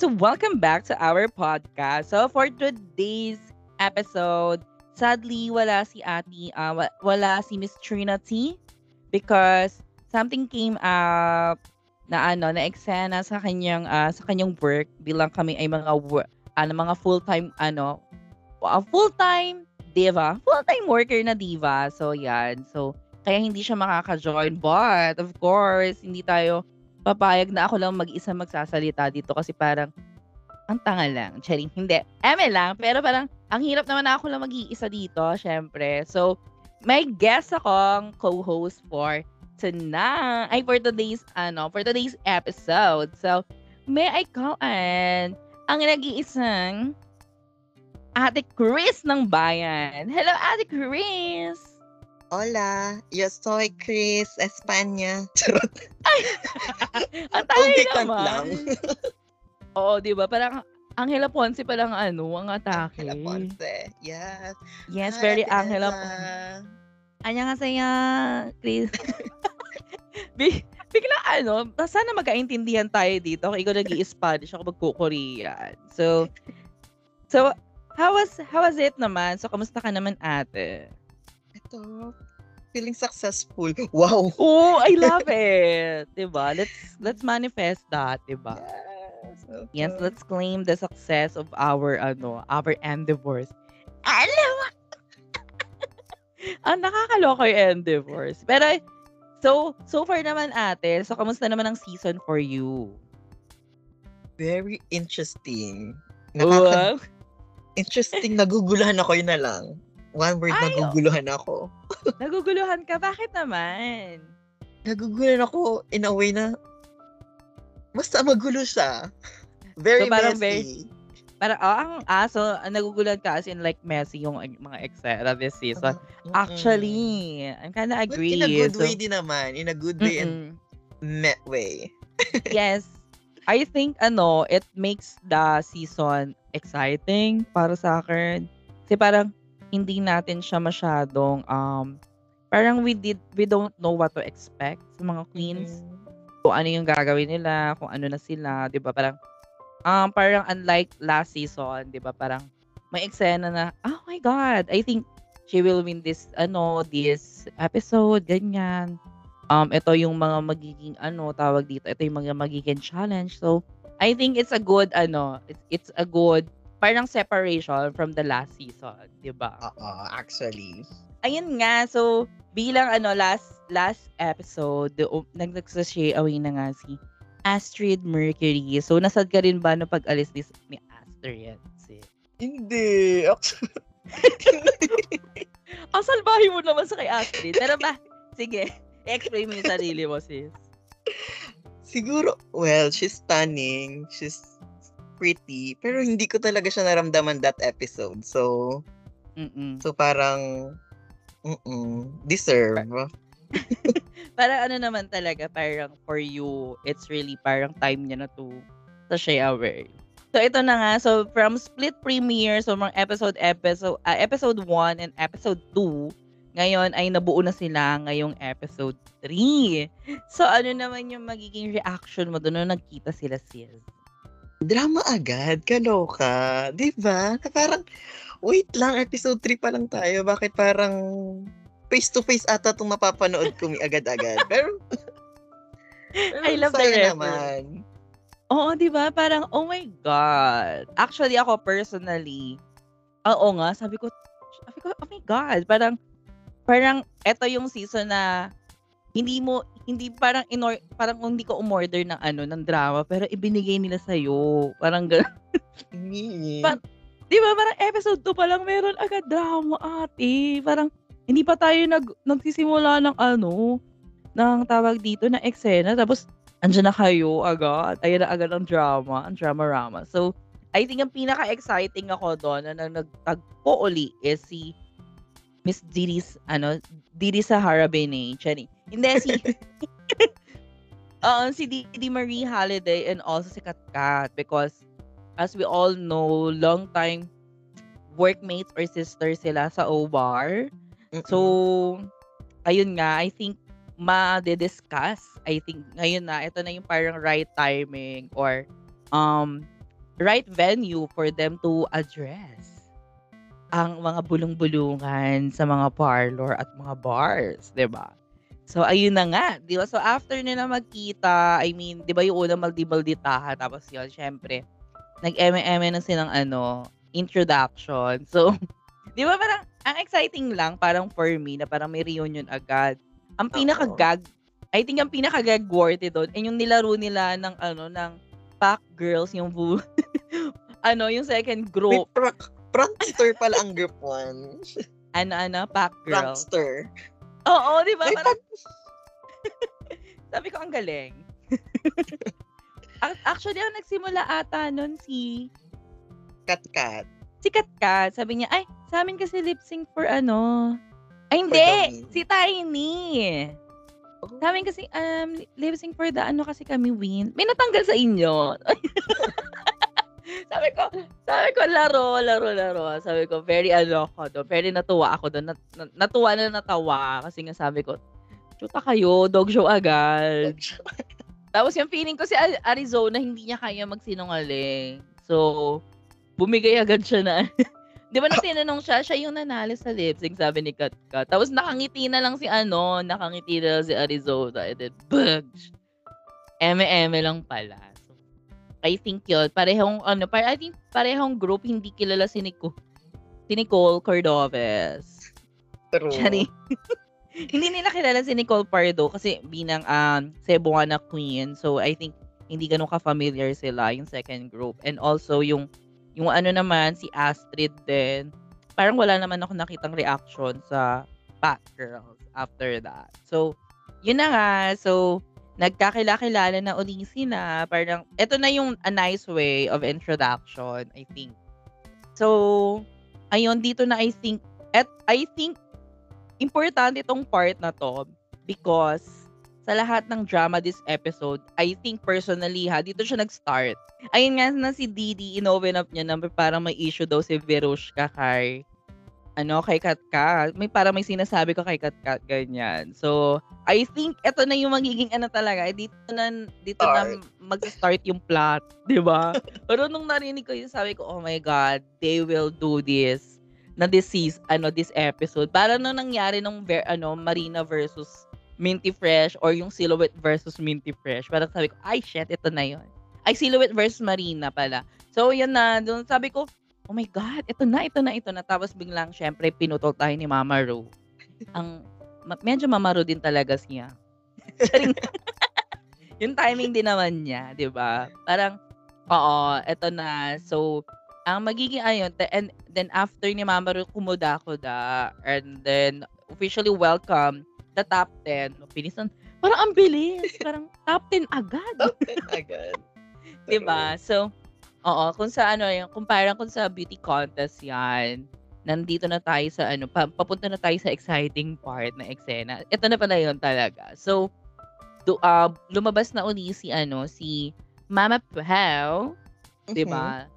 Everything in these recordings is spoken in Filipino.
so welcome back to our podcast. So for today's episode, sadly wala si Ati, uh, wala si Miss Trinity because something came up na ano na eksena sa kanyang uh, sa kanyang work bilang kami ay mga ano mga full-time ano uh, full-time diva, full-time worker na diva. So yan. So kaya hindi siya makaka-join but of course hindi tayo papayag na ako lang mag-isa magsasalita dito kasi parang ang tanga lang. Charing, hindi. Eme lang. Pero parang, ang hirap naman ako lang mag-iisa dito, syempre. So, may guest akong co-host for tonight. Ay, for today's, ano, for today's episode. So, may I call an ang nag-iisang Ate Chris ng bayan. Hello, Ate Chris! Hola, yo soy Chris España. Ay, ang tayo naman. Lang. Oo, di ba? Parang Angela Ponce pa lang ano, ang atake. Angela Ponce, yes. Yes, Hi, very Angela Ponce. Anya nga saya, Chris. Bigla ano, sana magkaintindihan tayo dito. Ikaw nag spanish ako magko-Korean. So, so, how was, how was it naman? So, kamusta ka naman ate? Ito, feeling successful. Wow. Oh, I love it. 'Di ba? Let's let's manifest that, 'di ba? Yes. Okay. Yes, let's claim the success of our ano, our endeavors. Alam mo. Ang nakakaloka yung endeavors. Pero so so far naman ate, so kamusta naman ang season for you? Very interesting. Nakaka- wow. Interesting, naguguluhan ako yun na lang. One word, Ay, naguguluhan ako. naguguluhan ka? Bakit naman? Naguguluhan ako in a way na basta magulo siya. Very so, parang messy. Very, parang, oh, ang ah, naguguluhan ka as in like messy yung mga exera this season. Uh, Actually, I'm kinda agree. But in a good so, way din naman. In a good way mm-mm. and met way. yes. I think, ano, it makes the season exciting para sa akin. Kasi parang, hindi natin siya masyadong um parang we did we don't know what to expect sa mga queens. Mm-hmm. Kung ano yung gagawin nila, kung ano na sila, 'di ba? Parang um parang unlike last season, 'di ba? Parang may eksena na, oh my god, I think she will win this ano, this episode, ganyan. Um ito yung mga magiging ano, tawag dito, ito yung mga magiging challenge. So, I think it's a good ano, it's, it's a good parang separation from the last season, 'di ba? Oo, actually. Ayun nga, so bilang ano last last episode, um, nag-sashay away na nga si Astrid Mercury. So nasad ka rin ba no pag-alis ni, ni Astrid? Si? Hindi. Ang salbahe mo naman sa kay Astrid. Pero ba, sige, explain mo yung sarili mo, sis. Siguro, well, she's stunning. She's pretty, pero hindi ko talaga siya naramdaman that episode. So, Mm-mm. so parang, mm deserve. parang ano naman talaga, parang for you, it's really parang time niya na to sa siya aware. So, ito na nga. So, from split premiere, so mga episode, episode, uh, episode 1 and episode 2, ngayon ay nabuo na sila ngayong episode 3. So, ano naman yung magiging reaction mo doon nung nagkita sila sis? Drama agad, kaloka, 'di ba? Parang wait lang, episode 3 pa lang tayo. Bakit parang face to face ata 'tong mapapanood ko agad-agad. Pero, pero I love the naman. Oo, 'di ba? Parang oh my god. Actually ako personally, oo nga, sabi ko sabi ko, oh my god, parang parang eto yung season na hindi mo hindi parang inor parang hindi ko umorder ng ano ng drama pero ibinigay nila sa iyo. Parang gano'n. pa, 'Di ba parang episode 2 pa lang meron agad drama ate. Parang hindi pa tayo nag nagsisimula ng ano ng tawag dito na eksena tapos andiyan na kayo agad. Ayun na agad ang drama, ang drama-rama. So, I think ang pinaka-exciting ako doon na nagtagpo uli is si Miss Didis, ano, Didi Sahara Bene, Chani. Hindi, si... uh, si Didi Marie Holiday and also si Katkat because as we all know, long time workmates or sisters sila sa OBAR. Mm-mm. So, ayun nga, I think ma-discuss. I think ngayon na, ito na yung parang right timing or um right venue for them to address ang mga bulong-bulungan sa mga parlor at mga bars, 'di ba? So ayun na nga, 'di ba? So after nila magkita, I mean, 'di ba yung unang maldi-malditahan tapos 'yun, syempre, nag-eme-eme na silang ano, introduction. So, 'di ba parang ang exciting lang parang for me na parang may reunion agad. Ang pinaka-gag, I think ang pinaka-gag worthy doon ay yung nilaro nila ng ano ng Pack Girls yung bu ano yung second group. Wait, pra- prankster pala ang group 1. ano ano Pack Girls. Prankster. Oo, di ba? Parang... Sabi ko ang galing. Actually, ang nagsimula ata nun si Katkat. Si Katkat. Sabi niya, ay, sa amin kasi lip sync for ano. Ay, hindi! Si Tiny. Oh. Sa amin kasi, um, lip sync for the ano kasi kami win. May natanggal sa inyo. Sabi ko, sabi ko, laro, laro, laro. Sabi ko, very ano ako doon. Very natuwa ako doon. Nat, natuwa na natawa. Kasi nga sabi ko, chuta kayo, dog show agad. Tapos yung feeling ko si Arizona, hindi niya kaya magsinungaling. So, bumigay agad siya na Di ba na tinanong siya, siya yung nanalo sa lip sync, sabi ni Kat Kat. Tapos nakangiti na lang si ano, nakangiti na lang si Arizona. And then, bugs! Eme-eme lang pala. I think yun, parehong, ano, par I think parehong group, hindi kilala si Nicole, si Nicole Cordoves. True. Chari. hindi nila kilala si Nicole Pardo kasi binang um, Cebuana Queen. So, I think hindi ganun ka-familiar sila, yung second group. And also, yung yung ano naman, si Astrid din, parang wala naman ako nakitang reaction sa Pack Girls after that. So, yun na nga. So, nagkakilala na uli sila. Parang, ito na yung a nice way of introduction, I think. So, ayun, dito na I think, at I think, importante itong part na to because sa lahat ng drama this episode, I think personally ha, dito siya nag-start. Ayun nga na si Didi, in-open up niya na parang may issue daw si Verushka kay ano, kay Katkat. May parang may sinasabi ko kay Katkat, ganyan. So, I think ito na yung magiging ano talaga. Eh, dito na, dito Start. na mag-start yung plot, di ba? Pero nung narinig ko yun, sabi ko, oh my God, they will do this na this season, ano, this episode. Para nung nangyari nung, ano, Marina versus Minty Fresh or yung Silhouette versus Minty Fresh. Parang sabi ko, ay shit, ito na yon Ay, Silhouette versus Marina pala. So, yan na. Doon sabi ko, oh my God, ito na, ito na, ito na. Tapos biglang, syempre, pinutol tayo ni Mama Ro. Ang, medyo Mama Ro din talaga siya. yung timing din naman niya, di ba? Parang, oo, ito na. So, ang magiging ayun, and then after ni Mama Ro, kumuda-kuda, and then officially welcome the top 10. Pinisan, parang ang bilis. Parang top 10 agad. top 10 agad. diba? So, oo, kung sa ano, yung, kung parang kung sa beauty contest yan, nandito na tayo sa ano, pa, papunta na tayo sa exciting part na eksena. Ito na pala yun talaga. So, do, uh, lumabas na uli si ano, si Mama Pau, mm-hmm. 'di ba?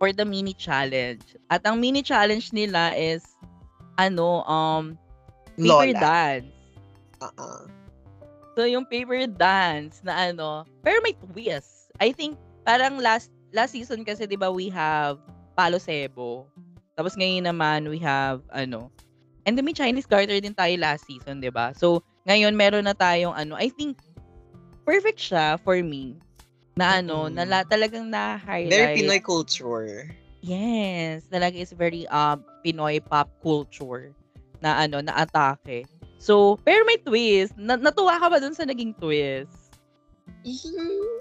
For the mini challenge. At ang mini challenge nila is ano, um Paper Lola. dance. Uh-uh. So, yung paper dance na ano, pero may twist. I think, parang last last season kasi, di ba, we have Palo Sebo. Tapos ngayon naman, we have, ano, and then may Chinese Garter din tayo last season, di ba? So, ngayon, meron na tayong, ano, I think, perfect siya for me. Na ano, mm-hmm. na talagang na-highlight. Very Pinoy culture. Yes, talaga is very uh, Pinoy pop culture na ano, na atake. So, pero may twist. Na- natuwa ka ba dun sa naging twist?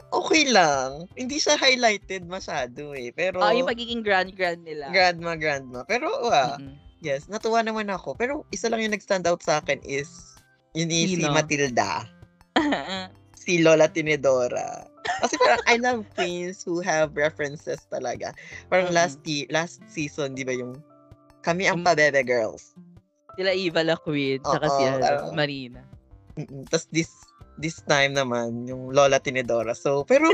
Okay lang. Hindi siya highlighted masyado eh. Pero... Oh, yung pagiging grand-grand nila. Grandma, grandma. Pero, uh, mm-hmm. yes, natuwa naman ako. Pero isa lang yung nag-stand out sa akin is yun si Matilda. si Lola Tinedora. Kasi parang I love queens who have references talaga. Parang mm-hmm. last last season, di ba yung kami ang pabebe girls. Sila Eva La Queen, tsaka si ano, Marina. Tapos this this time naman, yung Lola Tinedora. So, pero,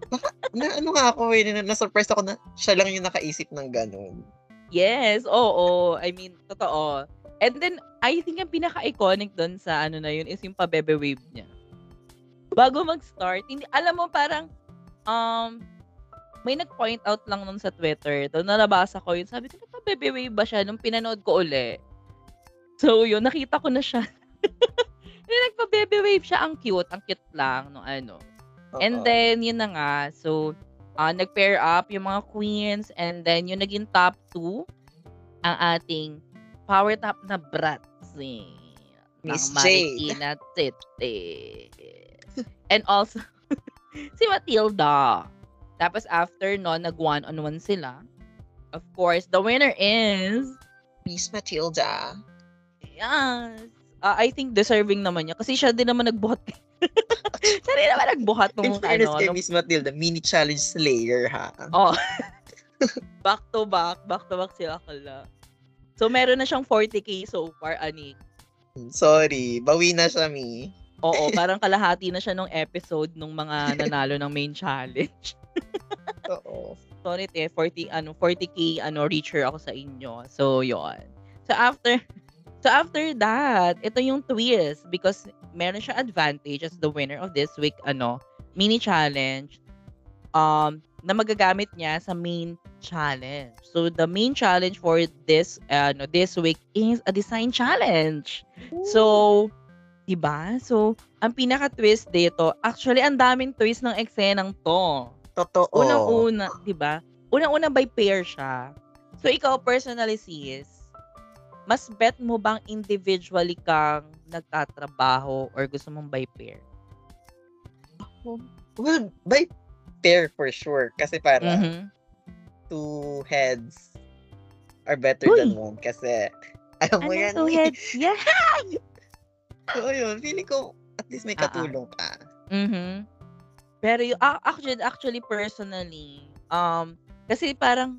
na, ano nga ako eh, na, na-surprise ako na siya lang yung nakaisip ng ganun. Yes, oo. I mean, totoo. And then, I think ang pinaka-iconic doon sa ano na yun is yung pabebe wave niya. Bago mag-start, hindi, alam mo parang, um, may nag-point out lang nun sa Twitter. Doon nalabasa ko yun. Sabi ko, baby wave ba siya? Nung pinanood ko uli. So, yun, nakita ko na siya. Hindi, nagpa-baby wave siya. Ang cute. Ang cute lang. No, ano. Uh-oh. And then, yun na nga. So, uh, nag-pair up yung mga queens. And then, yung naging top two, ang ating power top na brats. Eh, Miss. Marikina Tete. And also, si Matilda. Tapos after no, nag one-on-one sila. Of course, the winner is Miss Matilda. Yes. Uh, I think deserving naman niya kasi siya din naman nagbuhat. siya din naman nagbuhat nung In fairness ano, kay nung... Miss Matilda, mini challenge slayer ha. Oh. back to back, back to back sila kala. So meron na siyang 40k so far, ani. Sorry, bawi na siya, Mi. Oo, parang kalahati na siya nung episode nung mga nanalo ng main challenge. Oo. Sorry te, 40 ano 40k ano reacher ako sa inyo. So, 'yon. So after So after that, ito yung twist because meron siya advantage as the winner of this week ano, mini challenge um na magagamit niya sa main challenge. So the main challenge for this ano this week is a design challenge. Ooh. So 'di ba? So ang pinaka twist dito, actually ang daming twist ng eksenang to. Totoo. Unang-una, 'di ba? Unang-una by pair siya. So ikaw personally sis, mas bet mo bang individually kang nagtatrabaho or gusto mong by pair? Well, by pair for sure kasi para mm-hmm. two heads are better Uy. than one kasi alam mo ano yan. Two heads? Yeah! so, yun. Feeling ko at least may ah, ah. katulong ka. Mm-hmm. Pero yung, actually, actually personally, um, kasi parang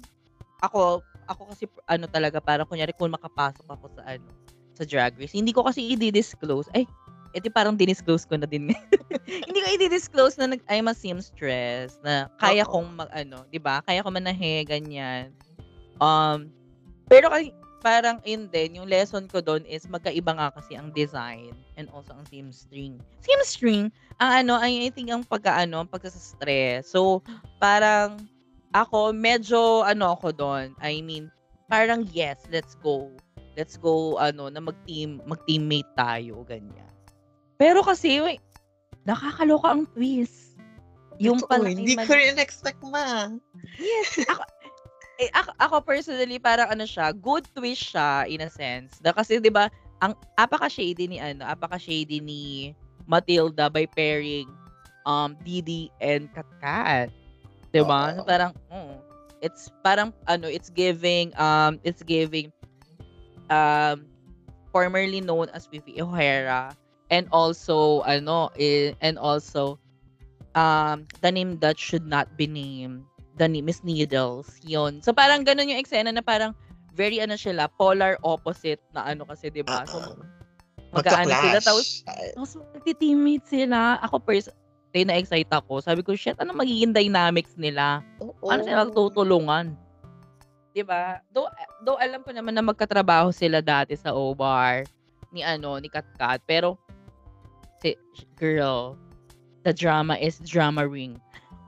ako, ako kasi ano talaga, parang kunyari kung makapasok ako sa ano, sa drag race, hindi ko kasi i-disclose. Ay, edi parang dinisclose ko na din. hindi ko i-disclose na nag, I'm a seamstress, na kaya Uh-oh. kong mag, ano, di ba? Kaya ko manahe, ganyan. Um, pero kasi, parang in din, yung lesson ko doon is magkaiba nga kasi ang design and also ang seamstring. Seamstring, ang ano, I, I think ang pagkaano, ang pagsa-stress. So, parang ako medyo ano ako doon. I mean, parang yes, let's go. Let's go ano na mag-team, mag-teammate tayo ganyan. Pero kasi wait, nakakaloka ang twist. Yung pala hindi ko rin expect ma. Yes, ako, eh, ako, ako personally parang ano siya, good twist siya in a sense. Da, kasi 'di ba, ang apaka shady ni ano, apaka shady ni Matilda by pairing um Didi and Katkat. 'Di ba? Uh, parang mm, it's parang ano, it's giving um it's giving um formerly known as Vivi O'Hara and also ano and also um the name that should not be named the name is Needles. Yun. So parang ganun yung eksena na parang very ano sila, polar opposite na ano kasi 'di ba? So magkaano sila tapos tapos magti-teammates sila. Ako first day na excite ako. Sabi ko, shit, ano magiging dynamics nila? Oo. Ano sila magtutulungan? 'Di ba? Do do alam ko naman na magkatrabaho sila dati sa O-Bar ni ano, ni Katkat, pero si girl, the drama is drama ring.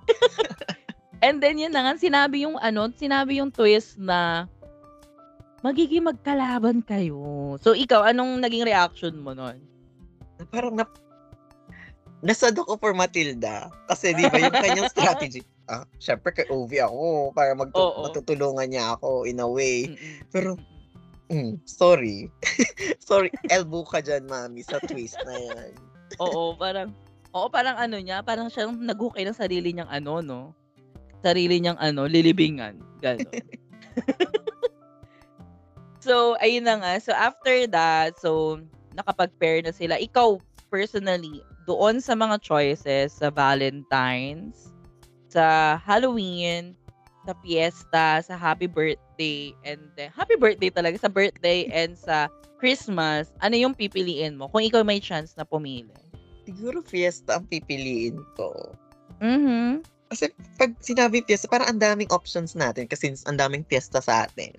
And then yun na nga, sinabi yung ano, sinabi yung twist na magiging magkalaban kayo. So ikaw, anong naging reaction mo nun? Parang na, nasad ako for Matilda. Kasi di ba yung kanyang strategy, ah, syempre kay Ovi ako para magtu- oh, oh. matutulungan niya ako in a way. Pero, mm, sorry. sorry, elbow ka dyan, mami, sa twist na yan. oo, parang, oo, parang ano niya, parang siyang nag-hookay ng sarili niyang ano, no? sarili niyang ano, lilibingan. Gano'n. so, ayun na nga. So, after that, so, nakapag-pair na sila. Ikaw, personally, doon sa mga choices sa Valentine's, sa Halloween, sa fiesta, sa happy birthday, and then, happy birthday talaga, sa birthday and sa Christmas, ano yung pipiliin mo kung ikaw may chance na pumili? Siguro fiesta ang pipiliin ko. Mm-hmm. Kasi pag sinabi fiesta, parang ang daming options natin kasi ang daming fiesta sa atin.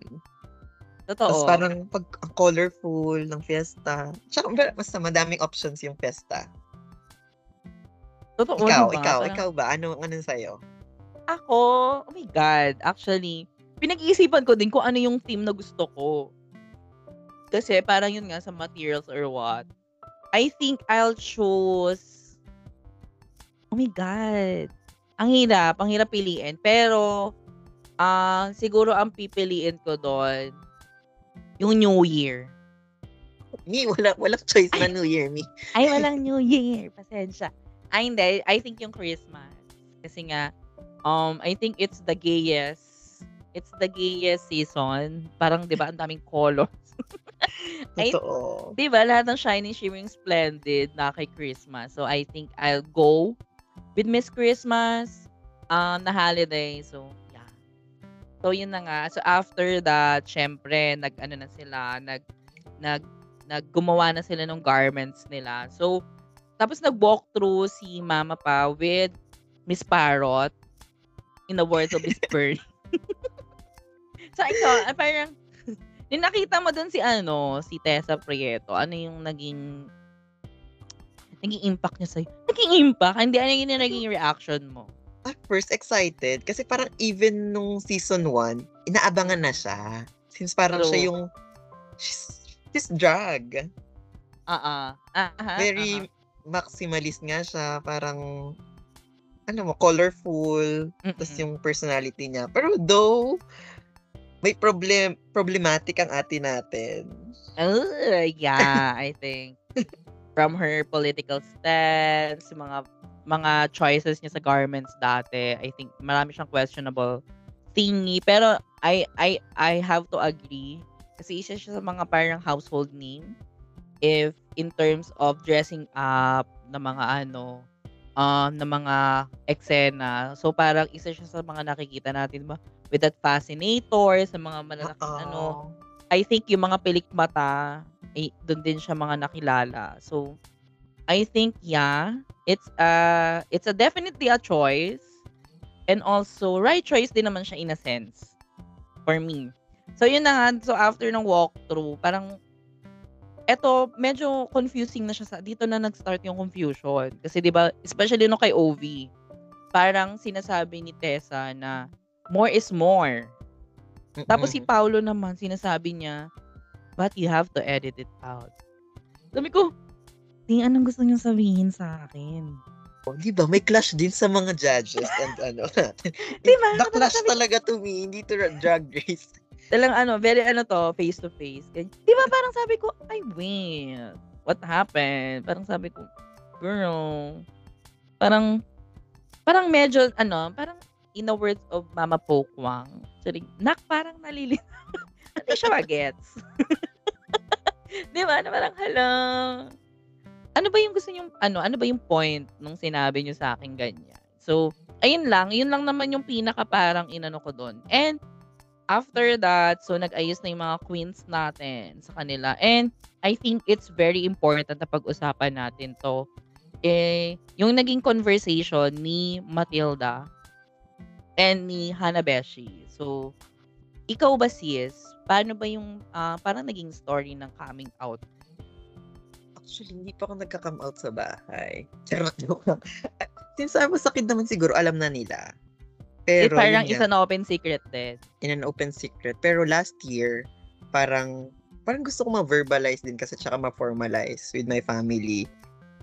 Totoo. Tapos parang pag ang colorful ng fiesta. Tsaka basta madaming options yung fiesta. Totoo ikaw, diba? ikaw, parang... ikaw ba? Ano, ano sa'yo? Ako, oh my God, actually, pinag-iisipan ko din kung ano yung theme na gusto ko. Kasi parang yun nga sa materials or what. I think I'll choose Oh my God. Ang hirap, ang hirap piliin. Pero, ah uh, siguro ang pipiliin ko doon, yung New Year. Me, wala, wala choice na New Year, me. Ay, walang New Year. Pasensya. Ay, hindi. I think yung Christmas. Kasi nga, um, I think it's the gayest. It's the gayest season. Parang, di ba, ang daming colors. Totoo. Di ba, lahat ng shining, shimmering, splendid na kay Christmas. So, I think I'll go with Miss Christmas um, na holiday. So, yeah. So, yun na nga. So, after that, syempre, nag, ano na sila, nag, nag, naggumawa na sila ng garments nila. So, tapos nag-walk through si Mama pa with Miss Parrot in the words of Miss Bird. so, ikaw, ah, parang, yung nakita mo dun si ano, si Tessa Prieto, ano yung naging naging impact niya sa'yo? Naging impact? Hindi, ano yung naging reaction mo? At first, excited. Kasi parang even nung season 1, inaabangan na siya. Since parang True. siya yung, she's, she's drag. Uh-uh. Uh-huh. Very uh-huh. Maximalist nga siya. Parang, ano mo, colorful. Tapos yung personality niya. Pero though, may problem problematic ang ate natin. Oh, yeah, I think. From her political stance, mga mga choices niya sa garments dati, I think marami siyang questionable thingy. Pero I I I have to agree kasi isa siya sa mga parang household name if in terms of dressing up na mga ano um, na mga eksena. So parang isa siya sa mga nakikita natin ba with that fascinator sa mga malalaking ano. I think yung mga pilik mata eh, doon din siya mga nakilala. So I think yeah, it's a it's a definitely a choice and also right choice din naman siya in a sense for me. So yun na nga, so after ng walkthrough, parang eto medyo confusing na siya sa dito na nag-start yung confusion kasi 'di ba especially no kay OV parang sinasabi ni Tessa na more is more. Mm-mm. Tapos si Paulo naman, sinasabi niya, but you have to edit it out. Sabi ko, di anong gusto niyong sabihin sa akin? Oh, di ba? May clash din sa mga judges and ano natin. di ba? The clash talaga to me, hindi to drag race. Talang ano, very ano to, face to face. Di ba parang sabi ko, I win. What happened? Parang sabi ko, girl, parang, parang medyo, ano, parang in the words of Mama Pokwang, sorry, nak parang nalilito. Hindi siya magets. Di ba? Ano parang, hala. Ano ba yung gusto niyo, ano, ano ba yung point nung sinabi niyo sa akin ganyan? So, ayun lang. Yun lang naman yung pinaka parang inano ko doon. And, after that, so nag-ayos na yung mga queens natin sa kanila. And, I think it's very important na pag-usapan natin to. Eh, yung naging conversation ni Matilda and ni Hanabeshi. So, ikaw ba sis, paano ba yung uh, parang naging story ng coming out? Actually, hindi pa ako nagka-come out sa bahay. Charot joke lang. Since I was a naman siguro, alam na nila. Pero, eh, parang isa na open secret din. In an open secret. Pero last year, parang parang gusto ko ma-verbalize din kasi tsaka ma-formalize with my family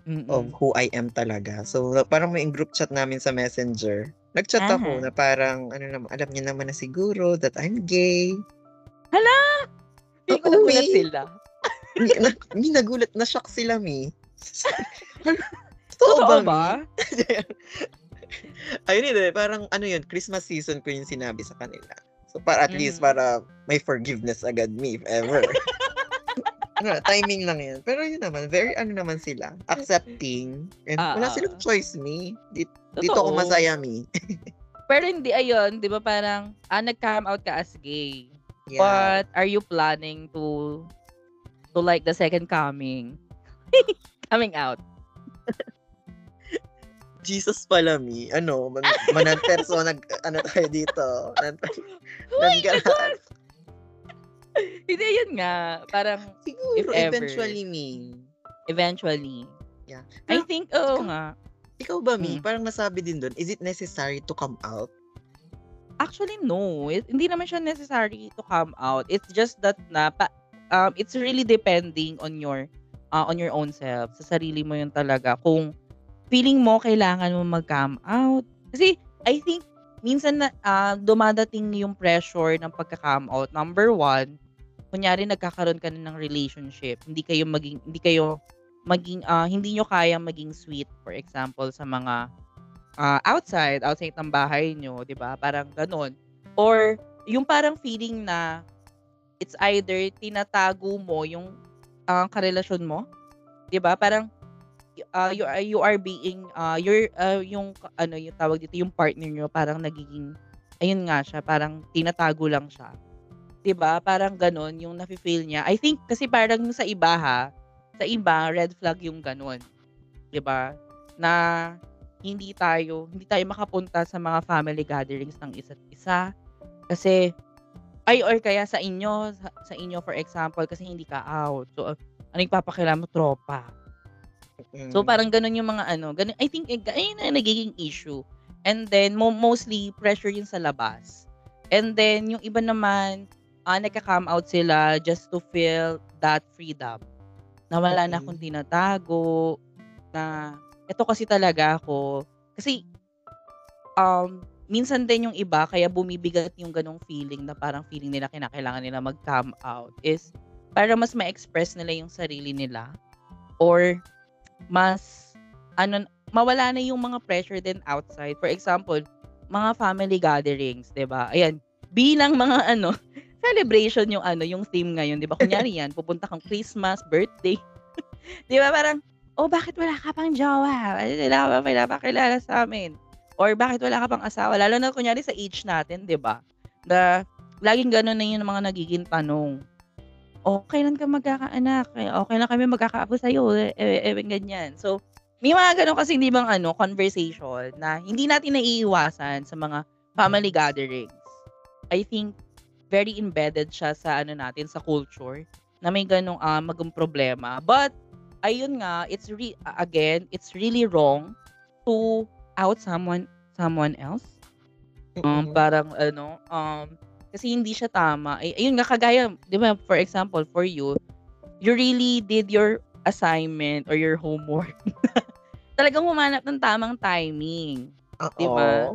Mm-mm. of who I am talaga. So, parang may group chat namin sa messenger Nag-chat uh-huh. ako na parang, ano naman, alam niya naman na siguro that I'm gay. Hala! Hindi ko nagulat sila. Hindi na, nagulat, na-shock sila, mi. Totoo ba? ba? Ayun eh, parang ano yun, Christmas season ko yung sinabi sa kanila. So, para at mm. least, para may forgiveness agad me, if ever. ano, timing lang yan. Pero yun naman, very ano naman sila, accepting. And uh, wala silang choice me. Dito, dito ako masaya me. Pero hindi ayun, 'di ba parang ah nag-come out ka as gay. Yeah. But are you planning to to like the second coming? coming out. Jesus pala mi. Ano, man, manan persona ano tayo dito. Nan, nan, Hindi, yun nga. Parang, Siguro, if ever, eventually me. Eventually. Yeah. I think, oo oh, nga. Ikaw ba, Mi? Hmm. Parang nasabi din doon, is it necessary to come out? Actually, no. It, hindi naman siya necessary to come out. It's just that na pa, um, it's really depending on your uh, on your own self. Sa sarili mo yun talaga. Kung feeling mo kailangan mo mag-come out. Kasi I think minsan na uh, dumadating yung pressure ng pagka-come out. Number one, kunyari nagkakaroon ka na ng relationship, hindi kayo maging hindi kayo maging uh, hindi nyo kaya maging sweet for example sa mga uh, outside, outside ng bahay nyo, 'di ba? Parang ganoon. Or yung parang feeling na it's either tinatago mo yung uh, karelasyon mo, 'di ba? Parang uh, you are you are being uh, your uh, yung ano yung tawag dito yung partner nyo parang nagiging ayun nga siya parang tinatago lang siya. 'di ba parang ganon yung nafi-feel niya. I think kasi parang sa iba ha sa iba red flag yung ganon 'di ba na hindi tayo hindi tayo makapunta sa mga family gatherings ng isa't isa. Kasi ay or kaya sa inyo sa, sa inyo for example kasi hindi ka out. So uh, ano ipapakilala mo? Tropa so parang ganun yung mga ano ganun I think eh, ayun na nagiging issue. And then mo, mostly pressure yun sa labas. And then yung iba naman uh, nagka-come out sila just to feel that freedom. Na wala na akong tinatago na ito kasi talaga ako, kasi um, minsan din yung iba kaya bumibigat yung ganong feeling na parang feeling nila kinakailangan nila mag-come out is para mas ma-express nila yung sarili nila or mas ano mawala na yung mga pressure din outside. For example, mga family gatherings, 'di ba? Ayan, bilang mga ano, celebration yung ano, yung theme ngayon, 'di ba? Kunyari yan, pupunta kang Christmas, birthday. 'Di ba? Parang "Oh, bakit wala ka pang jowa? Wala ka pang pinapakilala sa'min? Or bakit wala ka pang asawa?" Lalo na kunyari sa age natin, 'di ba? Na laging gano'n na yung mga nagiging tanong. "Oh, kailan ka magkakaanak? Eh, oh, kailan kami magkakaapo sa'yo?" Eh, eh, eh, ganyan. So, may mga gano'n kasi 'di bang ano, conversation na hindi natin naiiwasan sa mga family gatherings. I think very embedded siya sa ano natin, sa culture na may gano'ng, ah, maging problema. But ayun nga, it's re again, it's really wrong to out someone someone else. Um, parang ano, um, kasi hindi siya tama. Ay, ayun nga kagaya, 'di ba, for example, for you, you really did your assignment or your homework. Talagang humanap ng tamang timing, 'di ba?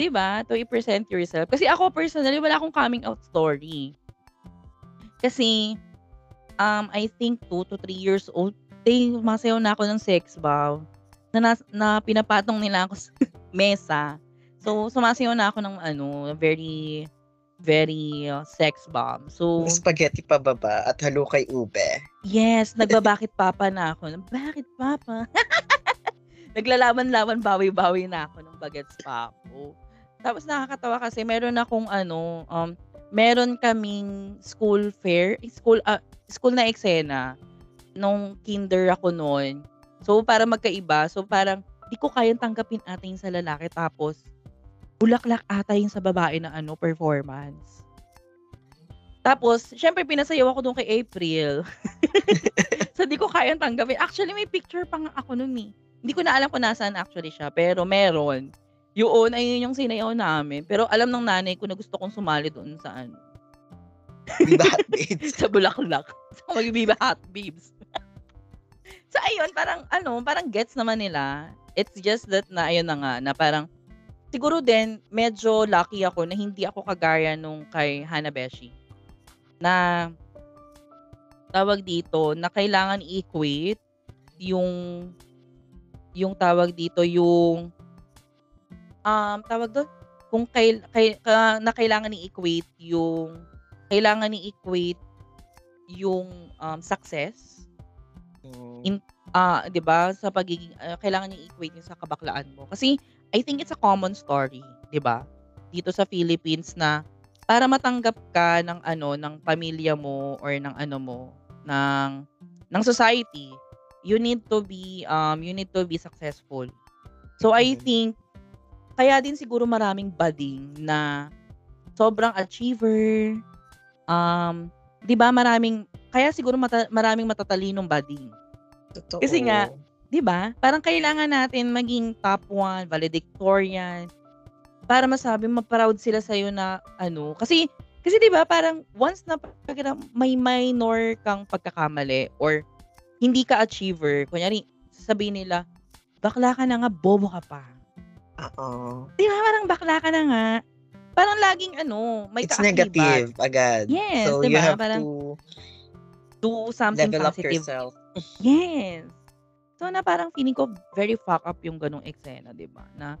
'Di ba? To i-present yourself. Kasi ako personally, wala akong coming out story. Kasi um, I think 2 to 3 years old, eh, sumasayaw na ako ng sex bomb na, nas, na pinapatong nila ako sa mesa. So, sumasayaw na ako ng ano, very, very uh, sex bomb. So, Spaghetti pababa at halukay ube. yes, nagbabakit papa na ako. Bakit papa? Naglalaban-laban, bawi-bawi na ako ng bagets pa ako. Tapos nakakatawa kasi meron akong ano, um, meron kaming school fair, school ah, school na eksena nung kinder ako noon. So para magkaiba, so parang di ko kayang tanggapin ata yung sa lalaki tapos bulaklak ata yung sa babae na ano performance. Tapos, syempre pinasayaw ako doon kay April. so di ko kayang tanggapin. Actually, may picture pa nga ako noon eh. Hindi ko na alam kung nasaan actually siya, pero meron. Yun, ayun yung sinayaw namin. Pero alam ng nanay ko na gusto kong sumali doon sa ano. Hot Babes. sa Bulaklak. Sa Magbiba Hot Babes. so ayun, parang ano, parang gets naman nila. It's just that na ayun na nga, na parang siguro din medyo lucky ako na hindi ako kagaya nung kay Hanabeshi. Na tawag dito, na kailangan i-equate yung yung tawag dito yung um tawag doon kung kay, kay ka, na kailangan i-equate yung kailangan i-equate yung um, success Mm. in ah 'di ba sa pagiging ah, kailangan i-equate yung sa kabaklaan mo kasi I think it's a common story 'di ba dito sa Philippines na para matanggap ka ng ano ng pamilya mo or ng ano mo ng ng society you need to be um you need to be successful so I Mhm. think kaya din siguro maraming bading na sobrang achiever um 'di ba maraming kaya siguro mata, maraming matatalinong bading Totoo. Kasi nga, 'di ba? Parang kailangan natin maging top 1, valedictorian. para masabi ma-proud sila sa iyo na ano, kasi kasi 'di ba parang once na may minor kang pagkakamali or hindi ka achiever, kunyari sasabihin nila, bakla ka na nga, bobo ka pa. Oo. 'Di ba parang bakla ka na nga. Parang laging ano, may It's negative agad. Yes, so 'di you have Parang to do something level up positive. yourself. Yes. So na parang feeling ko very fuck up yung ganong eksena, 'di ba? Na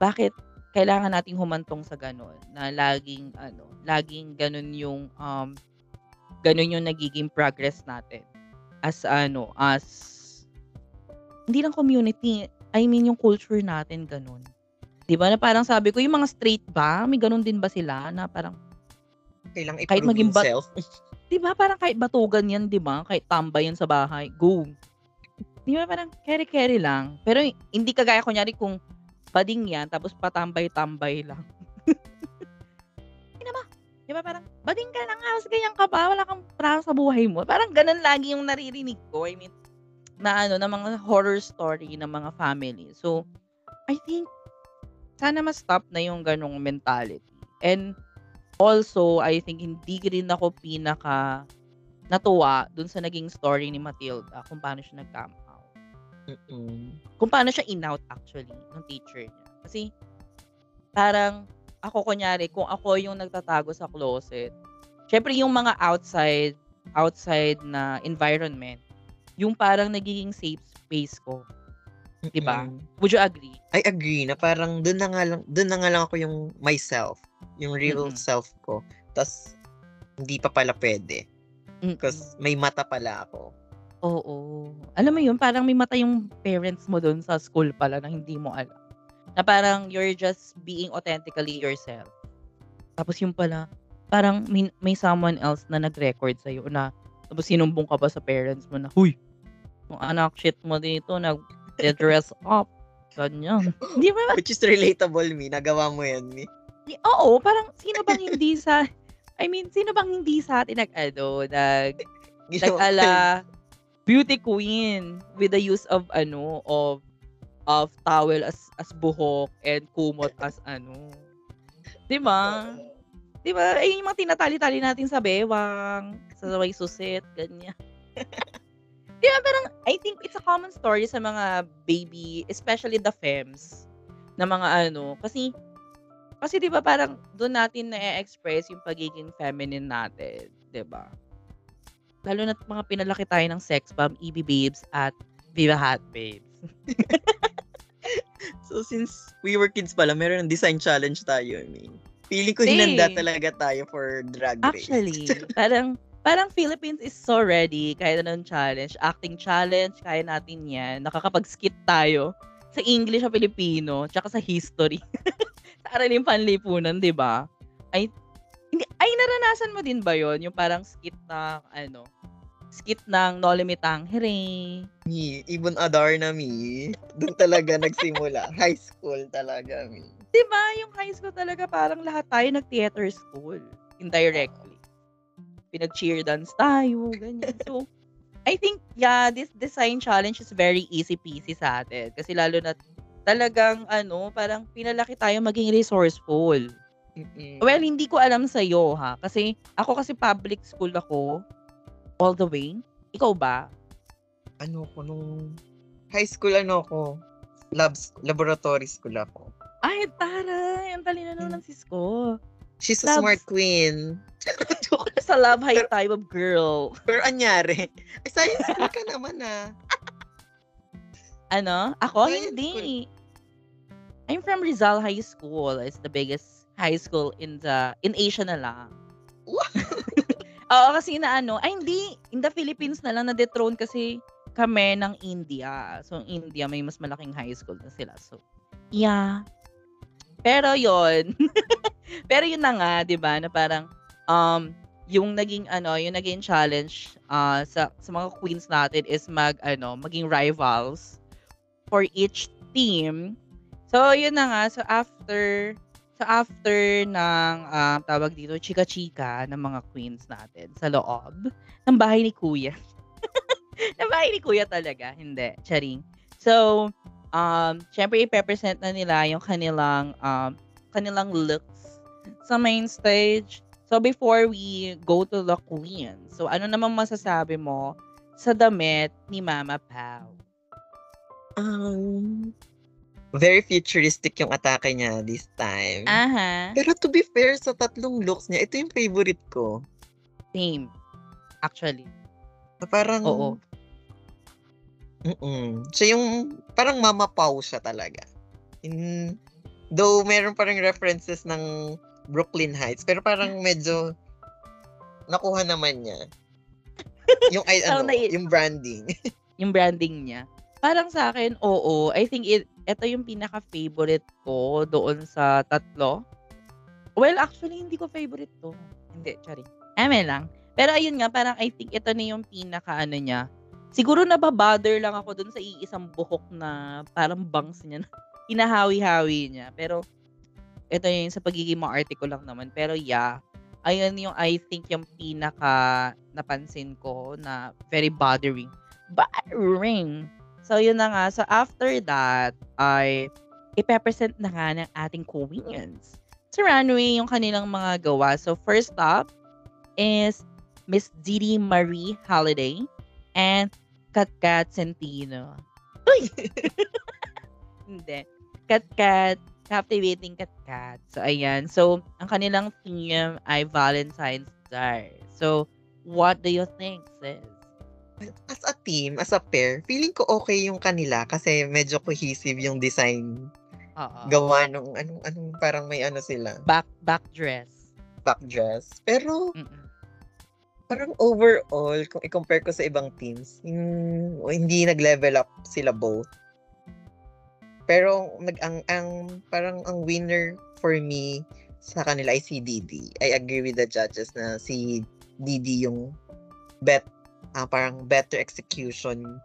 bakit kailangan nating humantong sa gano'n na laging ano, laging gano'n yung um gano'n yung nagiging progress natin as ano, as hindi lang community, I mean yung culture natin gano'n. 'Di ba? Na parang sabi ko, yung mga straight ba, may gano'n din ba sila na parang kailang kahit i-prove maging yourself. 'di ba? Parang kahit batugan 'yan, 'di ba? Kahit tambay 'yan sa bahay, go. 'Di ba parang carry-carry lang. Pero hindi kagaya kunyari kung bading 'yan tapos patambay-tambay lang. Ina ba? 'Di ba parang bading ka lang halos ganyan ka pa, wala kang trabaho sa buhay mo. Parang ganun lagi yung naririnig ko. I mean, na ano, na mga horror story ng mga family. So, I think sana ma-stop na yung ganong mentality. And also, I think hindi rin ako pinaka natuwa dun sa naging story ni Matilda kung paano siya nag-come out. Mm. Kung paano siya in-out actually ng teacher niya. Kasi parang ako kunyari, kung ako yung nagtatago sa closet, syempre yung mga outside outside na environment, yung parang nagiging safe space ko. 'Di ba? Mm. Would you agree? I agree na parang doon na nga lang doon na nga lang ako yung myself, yung real Mm. self ko. Tas hindi pa pala pwede because may mata pala ako. Oo. Alam mo yun, parang may mata yung parents mo dun sa school pala na hindi mo alam. Na parang you're just being authentically yourself. Tapos yung pala, parang may, may someone else na nag-record sa'yo na tapos sinumbong ka pa sa parents mo na, Huy, yung anak shit mo dito, nag-dress up. Ganyan. Di ba? Which is relatable me, nagawa mo yan me. Di- Oo, parang sino bang hindi sa, I mean, sino bang hindi sa atin nag, ano, nag, nag-ala beauty queen with the use of ano of of towel as as buhok and kumot as ano. 'Di ba? 'Di ba? Ay yung mga tinatali-tali natin sa bewang, sa may susit, ganyan. 'Di ba parang I think it's a common story sa mga baby, especially the femmes na mga ano kasi kasi 'di ba parang doon natin na-express yung pagiging feminine natin, 'di ba? Lalo na't mga pinalaki tayo ng sex bomb, EB Babes at Viva Hot Babes. So since we were kids pala, meron ng design challenge tayo, I mean. Feeling ko Same. hinanda talaga tayo for drag race. Actually, parang parang Philippines is so ready kahit anong challenge. Acting challenge, kaya natin yan. Nakakapag-skit tayo sa English sa Filipino, tsaka sa history. sa araling panlipunan, di ba? Ay, hindi, ay, naranasan mo din ba yon Yung parang skit na, ano, skit ng No Limitang Hooray. Me, Ibon Adarna me. Doon talaga nagsimula. High school talaga me. Di ba? Yung high school talaga parang lahat tayo nag-theater school. Indirectly. Pinag-cheer dance tayo, ganyan. So, I think, yeah, this design challenge is very easy peasy sa atin. Kasi lalo na talagang, ano, parang pinalaki tayo maging resourceful. Well, hindi ko alam sa iyo ha. Kasi ako kasi public school ako all the way. Ikaw ba? ano ko nung high school ano ko labs laboratory school ako. Ay, taray! Ang talino naman ng sis ko. She's a Labs. smart queen. Sa love high type of girl. Pero anyari, ay science school ka naman ah. Ano? Ako? Science Hindi. I'm from Rizal High School. It's the biggest high school in the in Asia na lang. What? Oo, kasi na ano, ay hindi, in the Philippines na lang na-dethrone kasi kami ng India. So, India may mas malaking high school na sila. So, yeah. Pero yon Pero yun na nga, 'di ba, na parang um yung naging ano, yung naging challenge uh, sa sa mga queens natin is mag ano, maging rivals for each team. So yun na nga, so after so after ng ah, tawag dito, chika-chika ng mga queens natin sa loob ng bahay ni Kuya. ng bahay ni Kuya talaga, hindi, charing. So, um, syempre i-represent na nila yung kanilang um, kanilang looks sa main stage. So before we go to the queen, so ano naman masasabi mo sa damit ni Mama Pau? Um, very futuristic yung atake niya this time. Aha. Pero to be fair, sa tatlong looks niya, ito yung favorite ko. Same. Actually. Parang, Oo. Mm. Siya yung parang mama pau siya talaga. In, though meron parang references ng Brooklyn Heights, pero parang medyo nakuha naman niya. Yung ay ano, yung branding. yung branding niya. Parang sa akin, oo. I think it, ito yung pinaka-favorite ko doon sa tatlo. Well, actually, hindi ko favorite to. Hindi, sorry. Eme lang. Pero ayun nga, parang I think ito na yung pinaka-ano niya. Siguro nababother lang ako doon sa iisang buhok na parang bangs niya. na Hinahawi-hawi niya. Pero ito yung sa pagiging maarte ko lang naman. Pero yeah, ayun yung I think yung pinaka napansin ko na very bothering. Bothering. So, yun na nga. So, after that, ay ipepresent na nga ng ating queens. Sa runway, yung kanilang mga gawa. So, first up is Miss Didi Marie Holiday and Katkat Centino. Uy! Hindi. Katkat, captivating Katkat. So, ayan. So, ang kanilang theme ay Valentine's Day. So, what do you think, sis? As a team, as a pair, feeling ko okay yung kanila kasi medyo cohesive yung design. Oo. Gawa nung anong anong parang may ano sila, Back, back dress. back dress. Pero Mm-mm. parang overall, kung i-compare ko sa ibang teams, yung, hindi nag-level up sila both. Pero nag ang, ang parang ang winner for me sa kanila ay si Didi. I agree with the judges na si Didi yung bet ah, parang better execution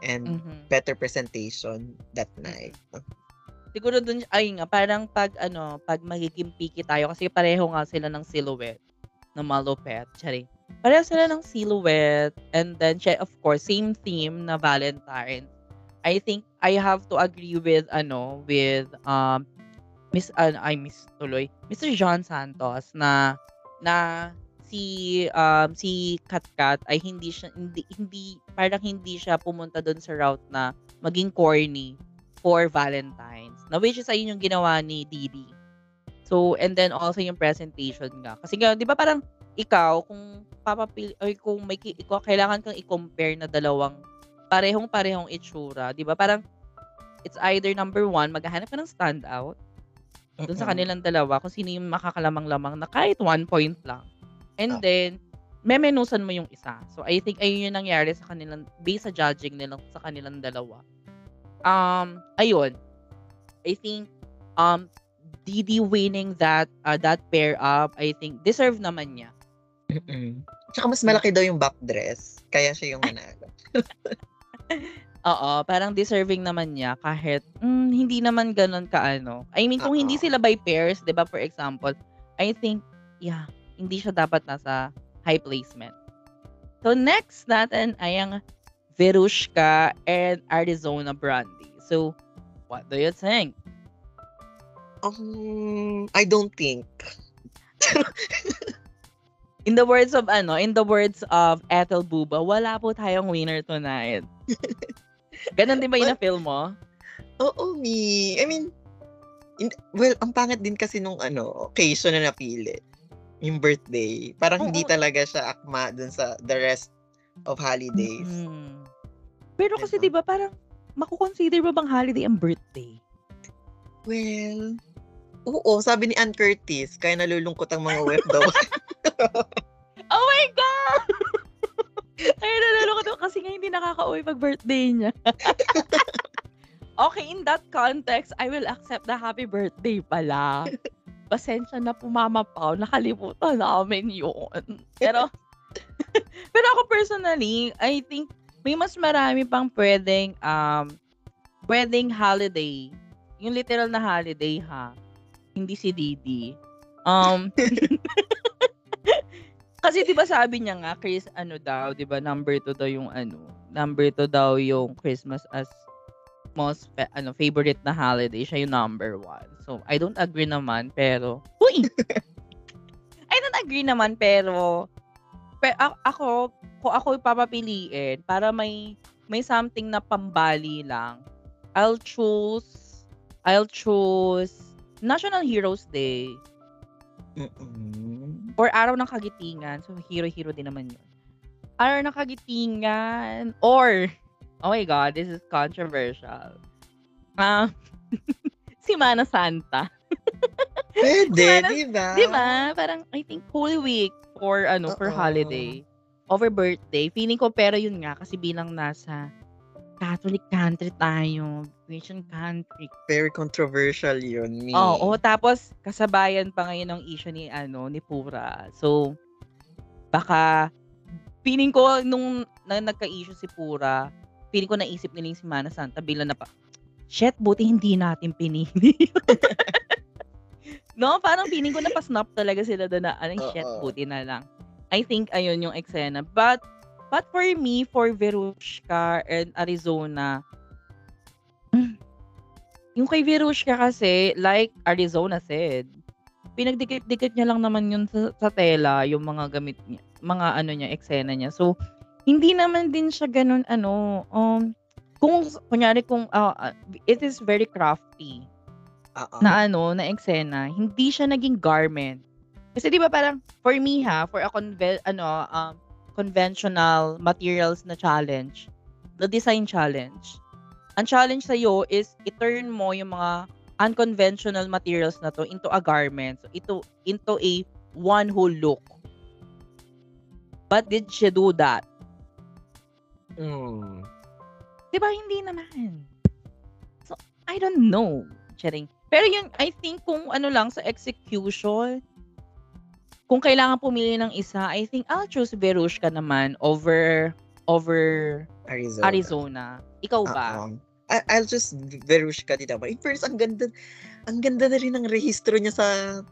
and Mhm. better presentation that night. Siguro dun, ay nga, parang pag ano, pag magiging picky tayo, kasi pareho nga sila ng silhouette, ng malupet, tsari. Pareho sila ng silhouette, and then, siya, of course, same theme na Valentine. I think I have to agree with, ano, with, um, Miss, uh, I miss tuloy, Mr. John Santos, na, na, si um si Katkat ay hindi siya hindi hindi parang hindi siya pumunta doon sa route na maging corny for Valentine's. Na which is ayun yung ginawa ni Didi. So, and then also yung presentation nga. Kasi nga, di ba parang ikaw, kung papapili, or kung may, ikaw, kailangan kang i-compare na dalawang parehong-parehong itsura. Di ba? Parang, it's either number one, maghahanap ka ng standout dun sa kanilang dalawa kung sino yung makakalamang-lamang na kahit one point lang. And Ah. then, memenusan mo yung isa. So, I think ayun yung nangyari sa kanilang, based sa judging nila sa kanilang dalawa. Um, ayun. I think, um, Didi winning that uh, that pair up, I think, deserve naman niya. Mm-mm. Tsaka mas malaki daw yung back dress. Kaya siya yung manalo. Oo, parang deserving naman niya kahit mm, hindi naman ganun kaano. I mean, kung hindi Oo. sila by pairs, 'di ba, for example, I think yeah, hindi siya dapat nasa high placement. So next natin ay ang Verushka and Arizona Brandy. So, what do you think? Um, I don't think. In the words of ano, in the words of Ethel Buba, wala po tayong winner tonight. Ganon din ba yung na-feel mo? Oo, me. I mean, in, well, ang pangit din kasi nung ano, occasion na napili. Yung birthday. Parang hindi Oo. talaga siya akma dun sa the rest of holidays. Mm. Pero kasi Diba? 'di ba parang makukonsider ba bang holiday ang birthday? Well, oo, sabi ni Ann Curtis, kaya nalulungkot ang mga OFW. Oh my god. Ay, nalalo ko to kasi nga hindi nakaka-uwi pag birthday niya. okay, in that context, I will accept the happy birthday pala. Pasensya na po, Mama Pao. Nakalimutan namin yun. Pero, pero ako personally, I think may mas marami pang pwedeng, um, pwedeng holiday. Yung literal na holiday, ha? Hindi si Didi. Um, kasi 'di ba sabi niya nga Chris ano daw, 'di ba number 2 daw yung ano, number 2 daw yung Christmas as most fa- ano favorite na holiday, siya yung number 1. So I don't agree naman, pero, uy! I don't agree naman, pero, pero ako, kung ako ipapapiliin, para may, may something na pambali lang, I'll choose, I'll choose National Heroes Day. Mm-mm. Or Araw ng Kagitingan. So, hero-hero din naman yun. Araw ng Kagitingan. Or, oh my God, this is controversial. Ah, uh, si Mana Santa. Pwede, di ba? Di ba? Parang, I think, Holy Week for, ano, Uh-oh. for holiday. Over birthday. Feeling ko, pero yun nga, kasi bilang nasa Catholic country tayo. Christian country. Very controversial yun, me. Oo, oh, oh, tapos, kasabayan pa ngayon ng issue ni, ano, ni Pura. So, baka, feeling ko, nung na, nagka-issue si Pura, feeling ko naisip nila yung si Mana Santa bilang na shit, buti hindi natin pinili. no, parang feeling ko napasnap talaga sila doon na, anong shit, buti na lang. I think, ayun yung eksena. But, but for me, for Verushka and Arizona, yung kay Verushka kasi, like Arizona said, pinagdikit-dikit niya lang naman yun sa, sa tela, yung mga gamit niya, mga ano niya, eksena niya. So, hindi naman din siya ganun, ano, um, kung kunyari kung uh, it is very crafty Uh-oh. na ano na eksena hindi siya naging garment kasi 'di ba parang for me ha for a conve- ano um conventional materials na challenge the design challenge ang challenge sa iyo is i-turn mo yung mga unconventional materials na to into a garment so ito into a one whole look but did she do that mm. 'Di ba hindi naman. So, I don't know. Charing. Pero yun, I think kung ano lang sa execution, kung kailangan pumili ng isa, I think I'll choose Verushka naman over over Arizona. Arizona. Ikaw ba? Uh-oh. I- I'll just Verushka din naman. In first, ang ganda, ang ganda na rin ng rehistro niya sa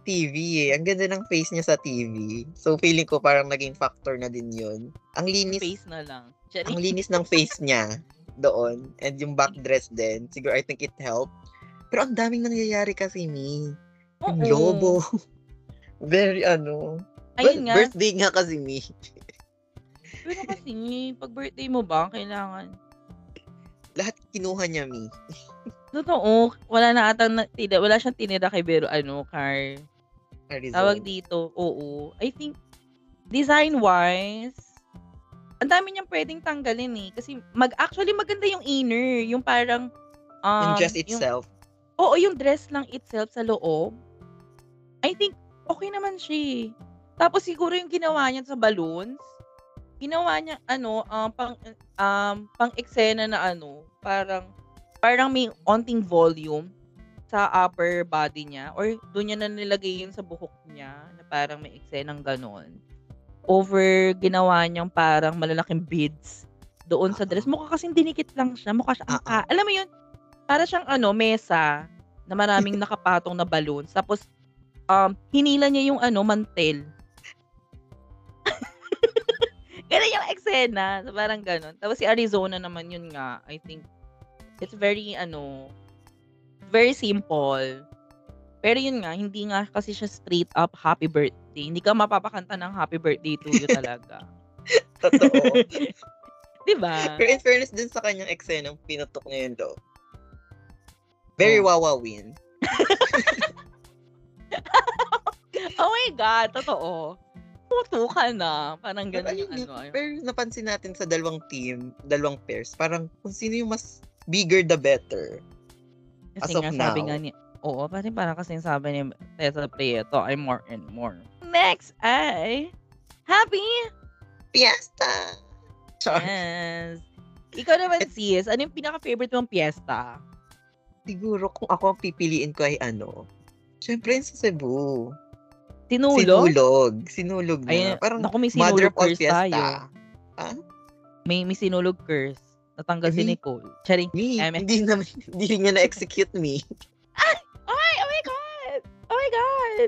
TV eh. Ang ganda ng face niya sa TV. So, feeling ko parang naging factor na din yun. Ang linis. Face na lang. Charing. Ang linis ng face niya doon and yung back dress din. Siguro I think it helped. Pero ang daming nangyayari kasi mi. Yung lobo. Very ano. Ayun nga. Birthday nga kasi mi. Pero kasi pag birthday mo ba, kailangan lahat kinuha niya mi. Totoo, wala na atang na, tida, wala siyang tinira kay Bero ano, car. Arizona. Tawag dito, oo. I think design wise ang dami niyang pwedeng tanggalin eh. Kasi mag actually maganda yung inner, yung parang um, yung dress itself. Yung, oo, yung dress lang itself sa loob. I think okay naman siya. Eh. Tapos siguro yung ginawa niya sa balloons, ginawa niya ano, um, pang um, pang eksena na ano, parang parang may onting volume sa upper body niya or doon niya na nilagay yun sa buhok niya na parang may eksenang ganon over ginawa niyang parang malalaking beads doon sa dress. Mukha kasing dinikit lang siya. Mukha siya, uh alam mo yun, para siyang ano, mesa na maraming nakapatong na balloons. Tapos, um, hinila niya yung ano, mantel. ganun yung eksena. So, parang ganun. Tapos si Arizona naman yun nga. I think, it's very, ano, very simple. Pero yun nga, hindi nga kasi siya straight up happy birthday. Hindi ka mapapakanta ng happy birthday to you talaga. Totoo. Di ba? Pero in fairness din sa kanyang eksena, pinutok niya yun do. Very oh. wawa win. oh my God, totoo. Puto ka na. Parang ganun yung ano. Pero napansin natin sa dalawang team, dalawang pairs, parang kung sino yung mas bigger the better. Kasi as of nga, now. sabi nga ni, Oo, kasi parang kasi sabi ni Tessa Prieto ay more and more. Next ay Happy Fiesta! Char. Yes. Ikaw naman, sis, ano yung pinaka-favorite mong fiesta? Siguro kung ako ang pipiliin ko ay ano, syempre sa Cebu. Sinulog? Sinulog. Sinulog na. Ay, Parang naku, may sinulog curse tayo. Ha? May, may sinulog curse. Natanggal si Nicole. Charing. Me, hindi, na, hindi niya na-execute me. My God!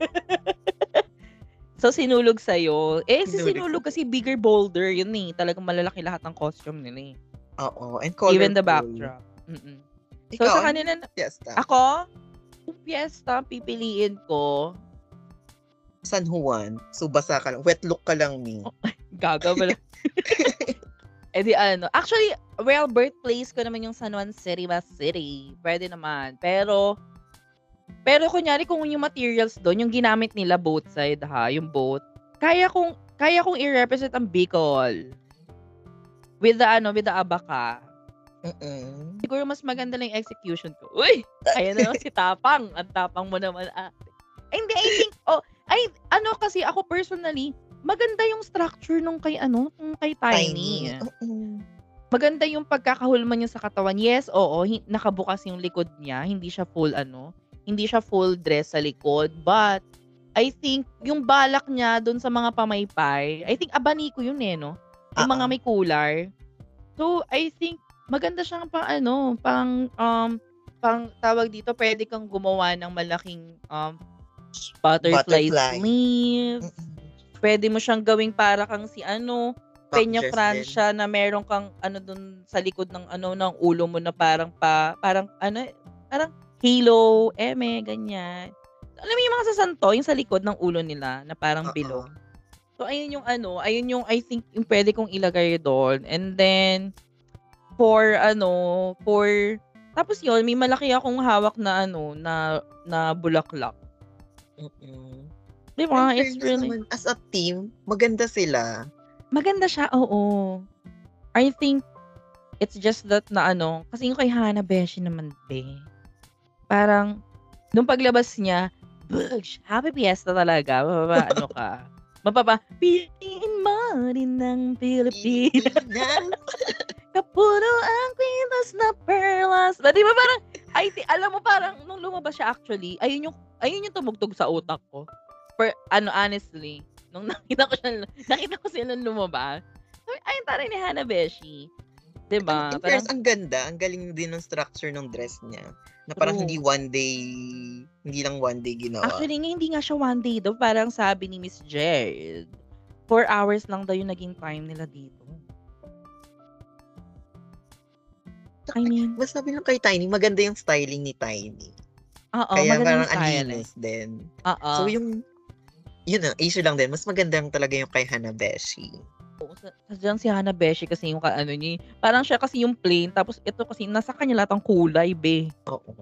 so, sinulog sa'yo. Eh, si sinulog kasi bigger boulder. Yun eh. Talagang malalaki lahat ng costume nila eh. Oo. And colorful. Even the backdrop. Mm-mm. Ikaw, so, sa kanila, fiesta. ako, Kung piyesta, pipiliin ko. San Juan. So, basa ka lang. Wet look ka lang, ni. Oh, gaga ba Eh di ano, actually, well, birthplace ko naman yung San Juan City, Mas City. Pwede naman. Pero, pero kunyari kung yung materials doon, yung ginamit nila both side ha, yung boat, kaya kong, kaya kong i-represent ang Bicol. With the ano, with the abaka. Mm-mm. Siguro mas maganda lang yung execution ko. Uy! Ayan na si Tapang. Ang tapang mo naman. Ah. Hindi, I think, oh, ay, ano kasi ako personally, maganda yung structure nung kay ano, nung kay Tiny. Tiny. Maganda yung pagkakahulman niya sa katawan. Yes, oo, hi- nakabukas yung likod niya. Hindi siya full ano, hindi siya full dress sa likod. But, I think, yung balak niya doon sa mga pamaypay, I think abaniko yun eh, no? Yung mga may cooler. So, I think, maganda siyang pang ano, pang, um, pang tawag dito, pwede kang gumawa ng malaking um, butterfly, butterfly. sleeve. Pwede mo siyang gawing para kang si ano, Peña Francia na meron kang ano dun sa likod ng ano ng ulo mo na parang pa parang ano parang halo, eme, ganyan. Alam mo yung mga sasanto, yung sa likod ng ulo nila na parang bilog. So ayun yung ano, ayun yung I think yung pwede kong ilagay doon. And then for ano, for tapos yun, may malaki akong hawak na ano na na bulaklak. Mm-mm. Di ba? It's really... Naman, as a team, maganda sila. Maganda siya, oo. I think, it's just that na ano, kasi yung kay Hana Beshi naman, be. Parang, nung paglabas niya, Bugs, happy fiesta talaga. Mapapa, ano ka. Mapapa, Piliin mo rin ng Pilipinas. Kapuno ang kwintas na perlas. Ba, di ba parang, ay, alam mo parang, nung lumabas siya actually, ayun yung, ayun yung tumugtog sa utak ko per, ano, honestly, nung nakita ko siya, nakita ko sila lumabas, ayun tayo ni Hanabeshi. Diba? In parang, ang ganda. Ang galing din ng structure ng dress niya. Na parang true. hindi one day, hindi lang one day ginawa. Actually, nga, hindi nga siya one day daw. Parang sabi ni Miss Jade, four hours lang daw yung naging time nila dito. I mean, mas sabi lang kay Tiny, maganda yung styling ni Tiny. Oo, Kaya parang alinis din. Oo. So yung yun na, issue lang din. Mas maganda talaga yung kay Hanabeshi. Oo, sa, sa si Hanabeshi kasi yung ano niya, parang siya kasi yung plain, tapos ito kasi nasa kanya lahat ang kulay, be. Oo.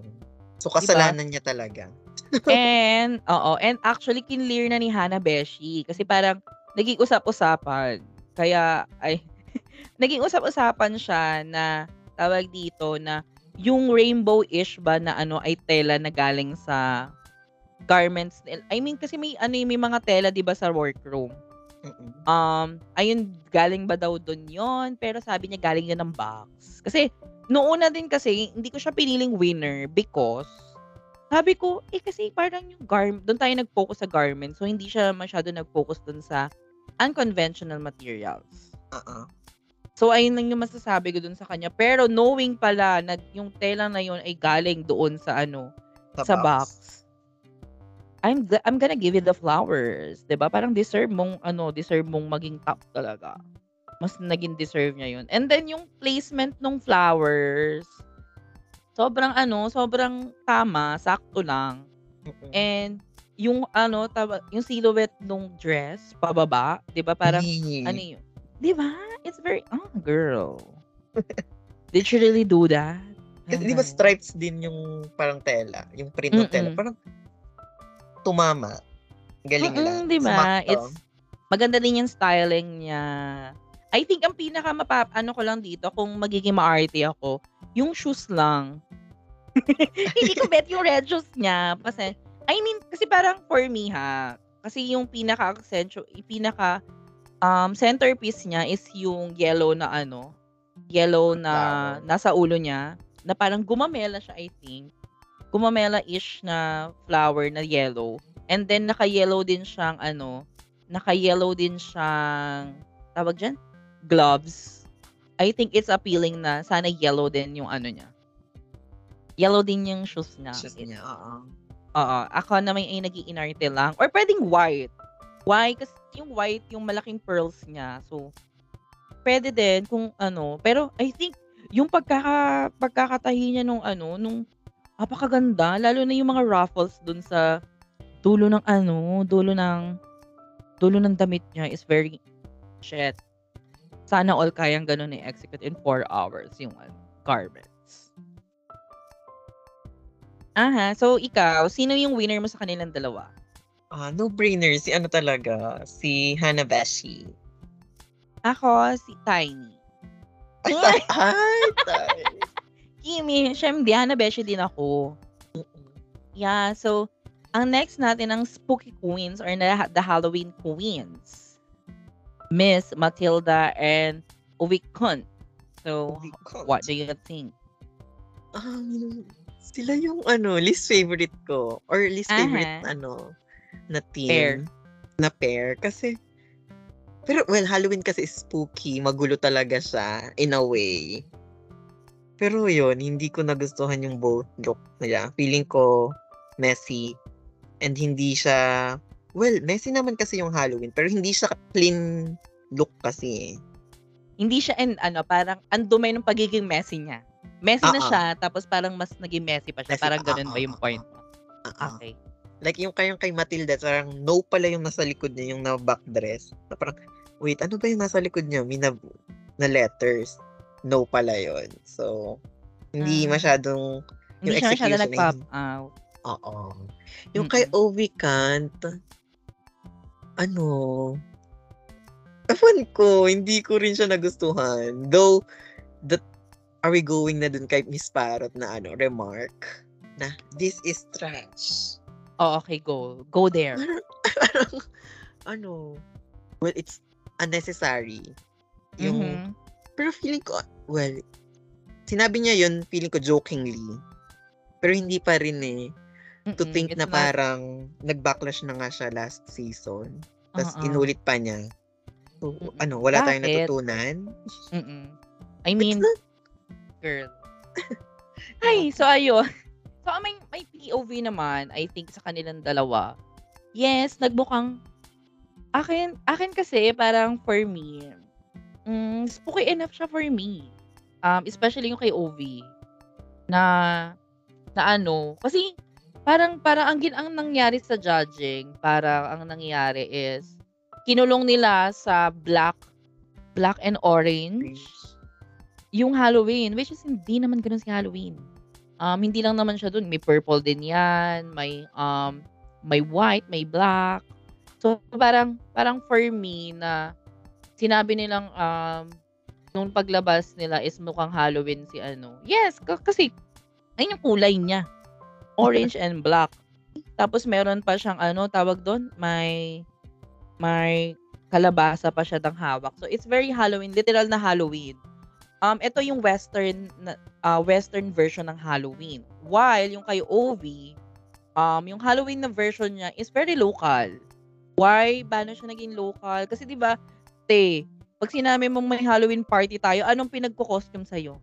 So, kasalanan diba? niya talaga. and, oo, and actually, kinlear na ni Hanabeshi kasi parang naging usap-usapan. Kaya, ay, naging usap-usapan siya na tawag dito na yung rainbow-ish ba na ano ay tela na galing sa garments I mean kasi may ano may mga tela 'di ba sa workroom. Mm-mm. Um, ayun galing ba daw doon 'yon, pero sabi niya galing 'yan ng box. Kasi noon na din kasi hindi ko siya piniling winner because sabi ko, eh kasi parang yung garment, doon tayo nag-focus sa garment. So, hindi siya masyado nag-focus doon sa unconventional materials. Uh-uh. So, ayun lang yung masasabi ko doon sa kanya. Pero knowing pala na yung tela na yun ay galing doon sa ano, sa, sa box. box I'm I'm gonna give you the flowers, 'di ba? Parang deserve mong ano, deserve mong maging top talaga. Mas naging deserve niya 'yun. And then yung placement ng flowers, sobrang ano, sobrang tama, sakto lang. And yung ano, taba, yung silhouette ng dress pababa, 'di ba? Parang ano 'yun? 'Di ba? It's very oh, girl. Did you really do that? Kasi di ba stripes din yung parang tela, yung print ng tela. Parang tumama. Galing Mm-mm, lang. Di ba? It's, maganda din yung styling niya. I think ang pinaka mapap ano ko lang dito kung magiging maarte ako, yung shoes lang. Hindi ko bet yung red shoes niya. Kasi, I mean, kasi parang for me ha, kasi yung pinaka accentual, pinaka um, centerpiece niya is yung yellow na ano, yellow na nasa ulo niya, na parang gumamela siya, I think gumamela-ish na flower na yellow. And then, naka-yellow din siyang, ano, naka-yellow din siyang, tawag dyan? Gloves. I think it's appealing na sana yellow din yung ano niya. Yellow din yung shoes niya. Shoes niya, oo. Oo. Ako naman ay nag inarte lang. Or pwedeng white. Why? Kasi yung white, yung malaking pearls niya. So, pwede din kung ano. Pero I think, yung pagkaka, pagkakatahi niya nung ano, nung Napakaganda, lalo na yung mga ruffles dun sa dulo ng ano, dulo ng dulo ng damit niya is very shit. Sana all kayang gano'n i-execute in 4 hours yung ano, garments. Aha, so ikaw, sino yung winner mo sa kanilang dalawa? Ah, no-brainer si ano talaga, si Hanabashi. Ako, si Tiny. Ay, ay, Tiny. Kimi, syempre, Hanabashi din ako. Yeah, so, ang next natin ang Spooky Queens or na, the Halloween Queens. Miss Matilda and Uwi Kun. So, what do you think? Um, sila yung ano, least favorite ko. Or least favorite uh-huh. ano, na team. Pair. Na pair. Kasi, pero well, Halloween kasi is spooky. Magulo talaga siya in a way. Pero yun, hindi ko nagustuhan yung both look nila. Feeling ko messy. And hindi siya, well, messy naman kasi yung Halloween. Pero hindi siya clean look kasi eh. Hindi siya, and ano, parang andumay ng pagiging messy niya. Messy uh-uh. na siya, tapos parang mas naging messy pa siya. Messy, parang ganun uh-uh. ba yung point? Uh-uh. Okay. Like yung kayong kay Matilda, parang no pala yung nasa likod niya, yung na back dress. Na parang, wait, ano ba yung nasa likod niya? May na, na letters. No pala yon So, hindi uh, masyadong yung hindi siya masyadong nag-pop out. Oo. Yung mm-hmm. kay Ovi Kant, ano, ewan ko, hindi ko rin siya nagustuhan. Though, that, are we going na dun kay Miss Parrot na ano, remark? Na, this is trash. Oh, okay, go. Go there. Parang, ano, well, it's unnecessary. Yung, mm-hmm. Pero feeling ko, well, sinabi niya yun, feeling ko jokingly. Pero hindi pa rin eh. To Mm-mm, think na not... parang nag-backlash na nga siya last season. Tapos uh-uh. inulit pa niya. So, Mm-mm. ano, wala Bakit? tayong natutunan? Mm-mm. I mean, not... girl. Ay, so ayun. So, may, may POV naman, I think, sa kanilang dalawa. Yes, nagbukang, akin, akin kasi, parang for me, mm, spooky enough siya for me. Um, especially yung kay OV. Na, na ano, kasi, parang, parang ang, ang nangyari sa judging, parang ang nangyari is, kinulong nila sa black, black and orange, yung Halloween, which is hindi naman ganun si Halloween. Um, hindi lang naman siya dun, may purple din 'yan, may um may white, may black. So parang parang for me na sinabi nilang um nung paglabas nila is mukhang Halloween si ano. Yes, k- kasi ayun yung kulay niya. Orange and black. Tapos meron pa siyang ano, tawag doon, may may kalabasa pa siya dang hawak. So it's very Halloween, literal na Halloween. Um, ito yung western uh, western version ng Halloween. While yung kay Ovi, um, yung Halloween na version niya is very local. Why ba na siya naging local? Kasi 'di ba, te, pag sinabi mong may Halloween party tayo, anong pinagko-costume sa iyo?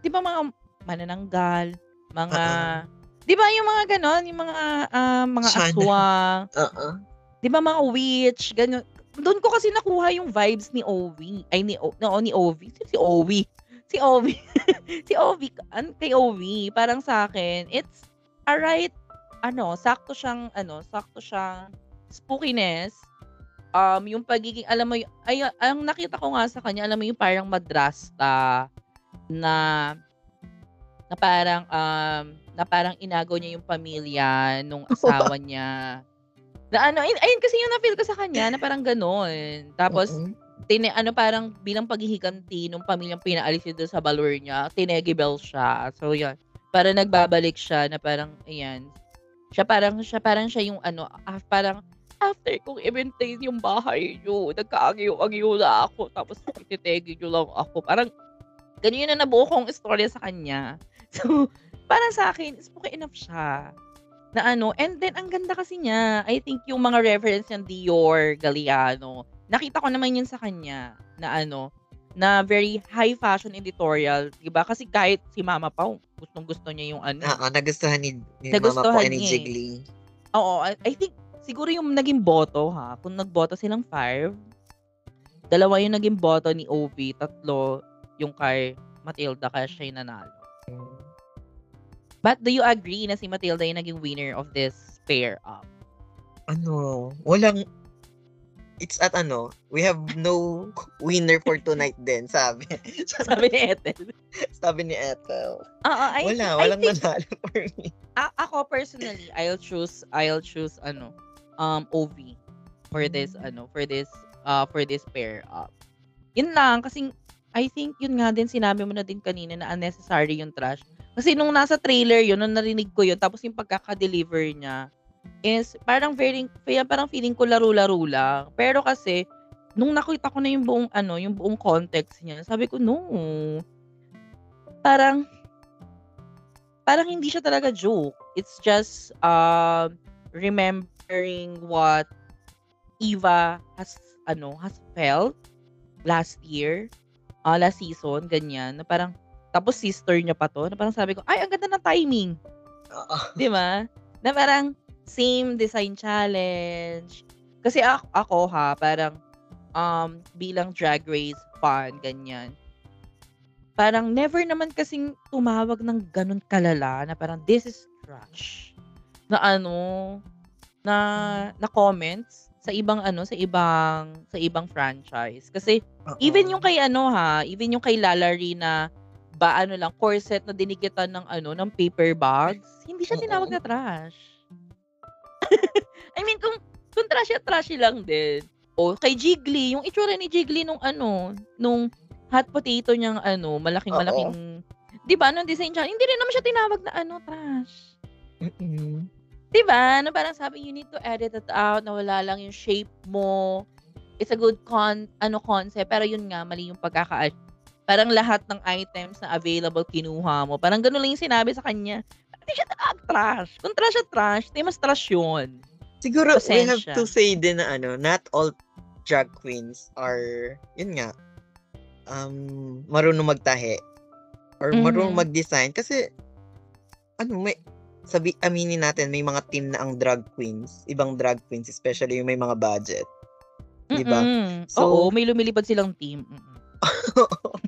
'Di ba mga manananggal, mga uh-uh. 'di ba yung mga ganon, yung mga uh, mga aswang. Uh-uh. 'Di ba mga witch, ganyan doon ko kasi nakuha yung vibes ni Ovi. Ay, ni, o, no, ni Ovi. Si Ovi. Si Ovi. si Ovi. An, kay Ovi. Parang sa akin, it's alright. Ano, sakto siyang, ano, sakto siyang spookiness. Um, yung pagiging, alam mo, ay, ang nakita ko nga sa kanya, alam mo yung parang madrasta na na parang um na parang inagaw niya yung pamilya nung asawa niya na ano, ayun, ayun kasi yung na-feel ko sa kanya na parang gano'n. Tapos, mm-hmm. tine, ano parang bilang paghihiganti nung pamilyang pinaalis doon sa balor niya, tinegibel siya. So, yan. Para nagbabalik siya na parang, ayan. Siya parang, siya parang siya yung ano, ah, parang, after kong i-maintain yung bahay nyo, nagkaagyo-agyo na ako, tapos ititegi nyo lang ako. Parang, ganyan na nabuo kong istorya sa kanya. So, para sa akin, spooky enough siya na ano, and then ang ganda kasi niya. I think yung mga reference ng Dior, Galliano, nakita ko naman yun sa kanya na ano, na very high fashion editorial, 'di ba? Kasi kahit si Mama Pao, gustong-gusto niya yung ano. Oo, nagustuhan ni, ni nagustuhan Mama Pao ni Jiggly. Oo, I, I think siguro yung naging boto ha, kung nagboto silang five, dalawa yung naging boto ni OV, tatlo yung kay Matilda kaya siya yung nanalo. But do you agree na si Matilda yung naging winner of this pair up? Ano, walang it's at ano, we have no winner for tonight din, sabi. sabi ni Ethel. sabi ni Ethel. Oo, I, Wala, I walang think, manalo for me. A- ako personally, I'll choose I'll choose ano, um OV for this ano, for this uh for this pair up. Yun lang kasi I think yun nga din sinabi mo na din kanina na unnecessary yung trash. Kasi nung nasa trailer yun, nung narinig ko yun, tapos yung pagkaka-deliver niya, is parang very, kaya parang feeling ko laro-laro lang. Pero kasi, nung nakita ko na yung buong, ano, yung buong context niya, sabi ko, no. Parang, parang hindi siya talaga joke. It's just, uh, remembering what Eva has, ano, has felt last year, uh, last season, ganyan, na parang, tapos sister niya pa to, na parang sabi ko, ay, ang ganda ng timing. Oo. Di ba? Na parang, same design challenge. Kasi ako, ako ha, parang, um, bilang drag race fan, ganyan. Parang never naman kasing tumawag ng ganun kalala na parang this is trash. Na ano, na na comments sa ibang ano, sa ibang sa ibang franchise. Kasi Oo. even yung kay ano ha, even yung kay Lalari na ba ano lang corset na dinikitan ng ano ng paper bags, hindi siya tinawag na trash. I mean kung kung trashy trashy lang din. O kay Jiggly, yung itsura ni Jiggly nung ano, nung hot potato niyang ano, malaking malaking 'di ba, nung design siya, hindi rin naman siya tinawag na ano, trash. Mm-mm. 'Di ba? Na parang sabi you need to edit it out na wala lang yung shape mo. It's a good con ano concept pero yun nga mali yung pagkaka Parang lahat ng items na available kinuha mo. Parang ganun lang yung sinabi sa kanya. Hindi siya talaga trash. Kung trash siya trash, di mas trash yun. Siguro, we have Pasensya. to say din na ano, not all drag queens are, yun nga, um, marunong magtahe. Or Mhm. marunong mag-design. Kasi, ano, may, sabi, aminin natin, may mga team na ang drag queens, ibang drag queens, especially yung may mga budget. Di ba? So- Oo, may lumilipad silang team.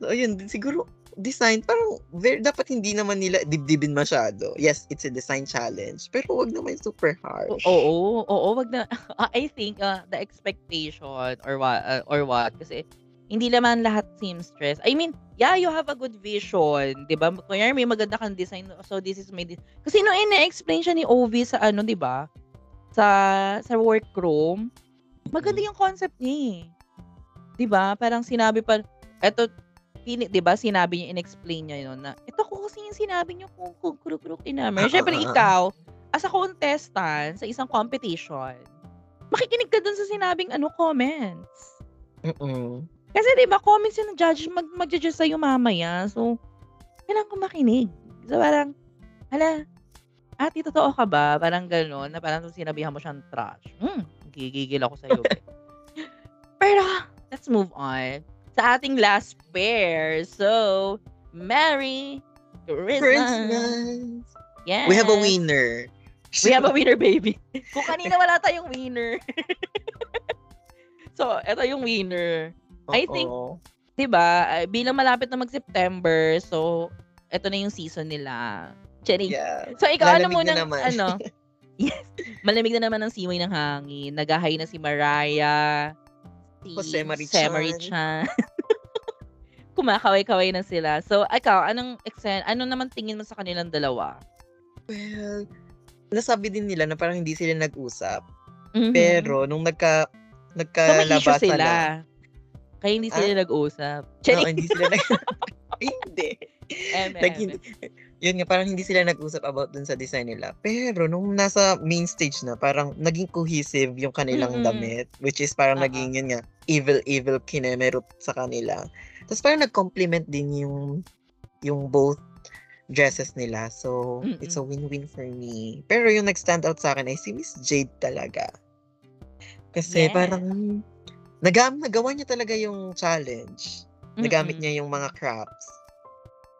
So, ayun, siguro, design, parang, very, dapat hindi naman nila dibdibin masyado. Yes, it's a design challenge, pero wag naman super harsh. Oo, oo, wag na I think uh, the expectation or what uh, or what kasi hindi naman lahat seamstress. I mean, yeah, you have a good vision, 'di ba? Kaya may maganda kang design. So this is my de- Kasi no ina-explain siya ni Ovi sa ano, 'di ba? Sa sa workroom. Maganda yung concept niya. eh. 'Di ba? Parang sinabi pa eto pini, 'di ba? Sinabi niya in-explain niya 'yon na ito ko kasi yung sinabi niyo kung kung kuruk-kuruk inamer. Syempre ah, ah, ah. ikaw as a contestant sa isang competition, makikinig ka dun sa sinabing ano comments. Mm-mm. Kasi 'di ba comments yung judge mag magja-judge sa'yo mamaya. So, kailangan ko makinig. So parang, hala, ate totoo ka ba? Parang gano'n na parang sinabihan mo siyang trash. Hmm, gigigil ako sa'yo. be. Pero, let's move on sa ating last pair. So, Merry Christmas. Christmas. Yes. We have a winner. We have a winner, baby. Kung kanina wala tayong winner. so, eto yung winner. I think-. 'Di ba? Ah, Bilang malapit na mag-September, so eto na yung season nila. Cherry. Yeah. So ikaw ano Lalamig muna na ano? yes. Malamig na naman ang simoy ng hangin. Nagahay na si Mariah. Si Jose Marichan. Marichan. Kumakaway-kaway na sila. So, ikaw, anong exen, ano naman tingin mo sa kanilang dalawa? Well, nasabi din nila na parang hindi sila nag-usap. Mhm. Pero, nung nagka, so, issue nagkalabasan sila. na, Kaya hindi sila Ah? nag-usap. no, hindi sila nag... hindi. Eme, Like, hindi, yun nga, parang hindi sila nag-usap about dun sa design nila. Pero, nung nasa main stage na, parang naging cohesive yung kanilang Mm-mm. damit. Which is parang Oo. naging, yun nga, evil-evil kinemerot sa kanila. Tapos parang nag-complement din yung yung both dresses nila. So, Mm-mm. it's a win-win for me. Pero yung nag-stand out sa akin ay si Miss Jade talaga. Kasi Yes. parang nagam nagawa niya talaga yung challenge. Nagamit Mm-mm. niya yung mga crafts.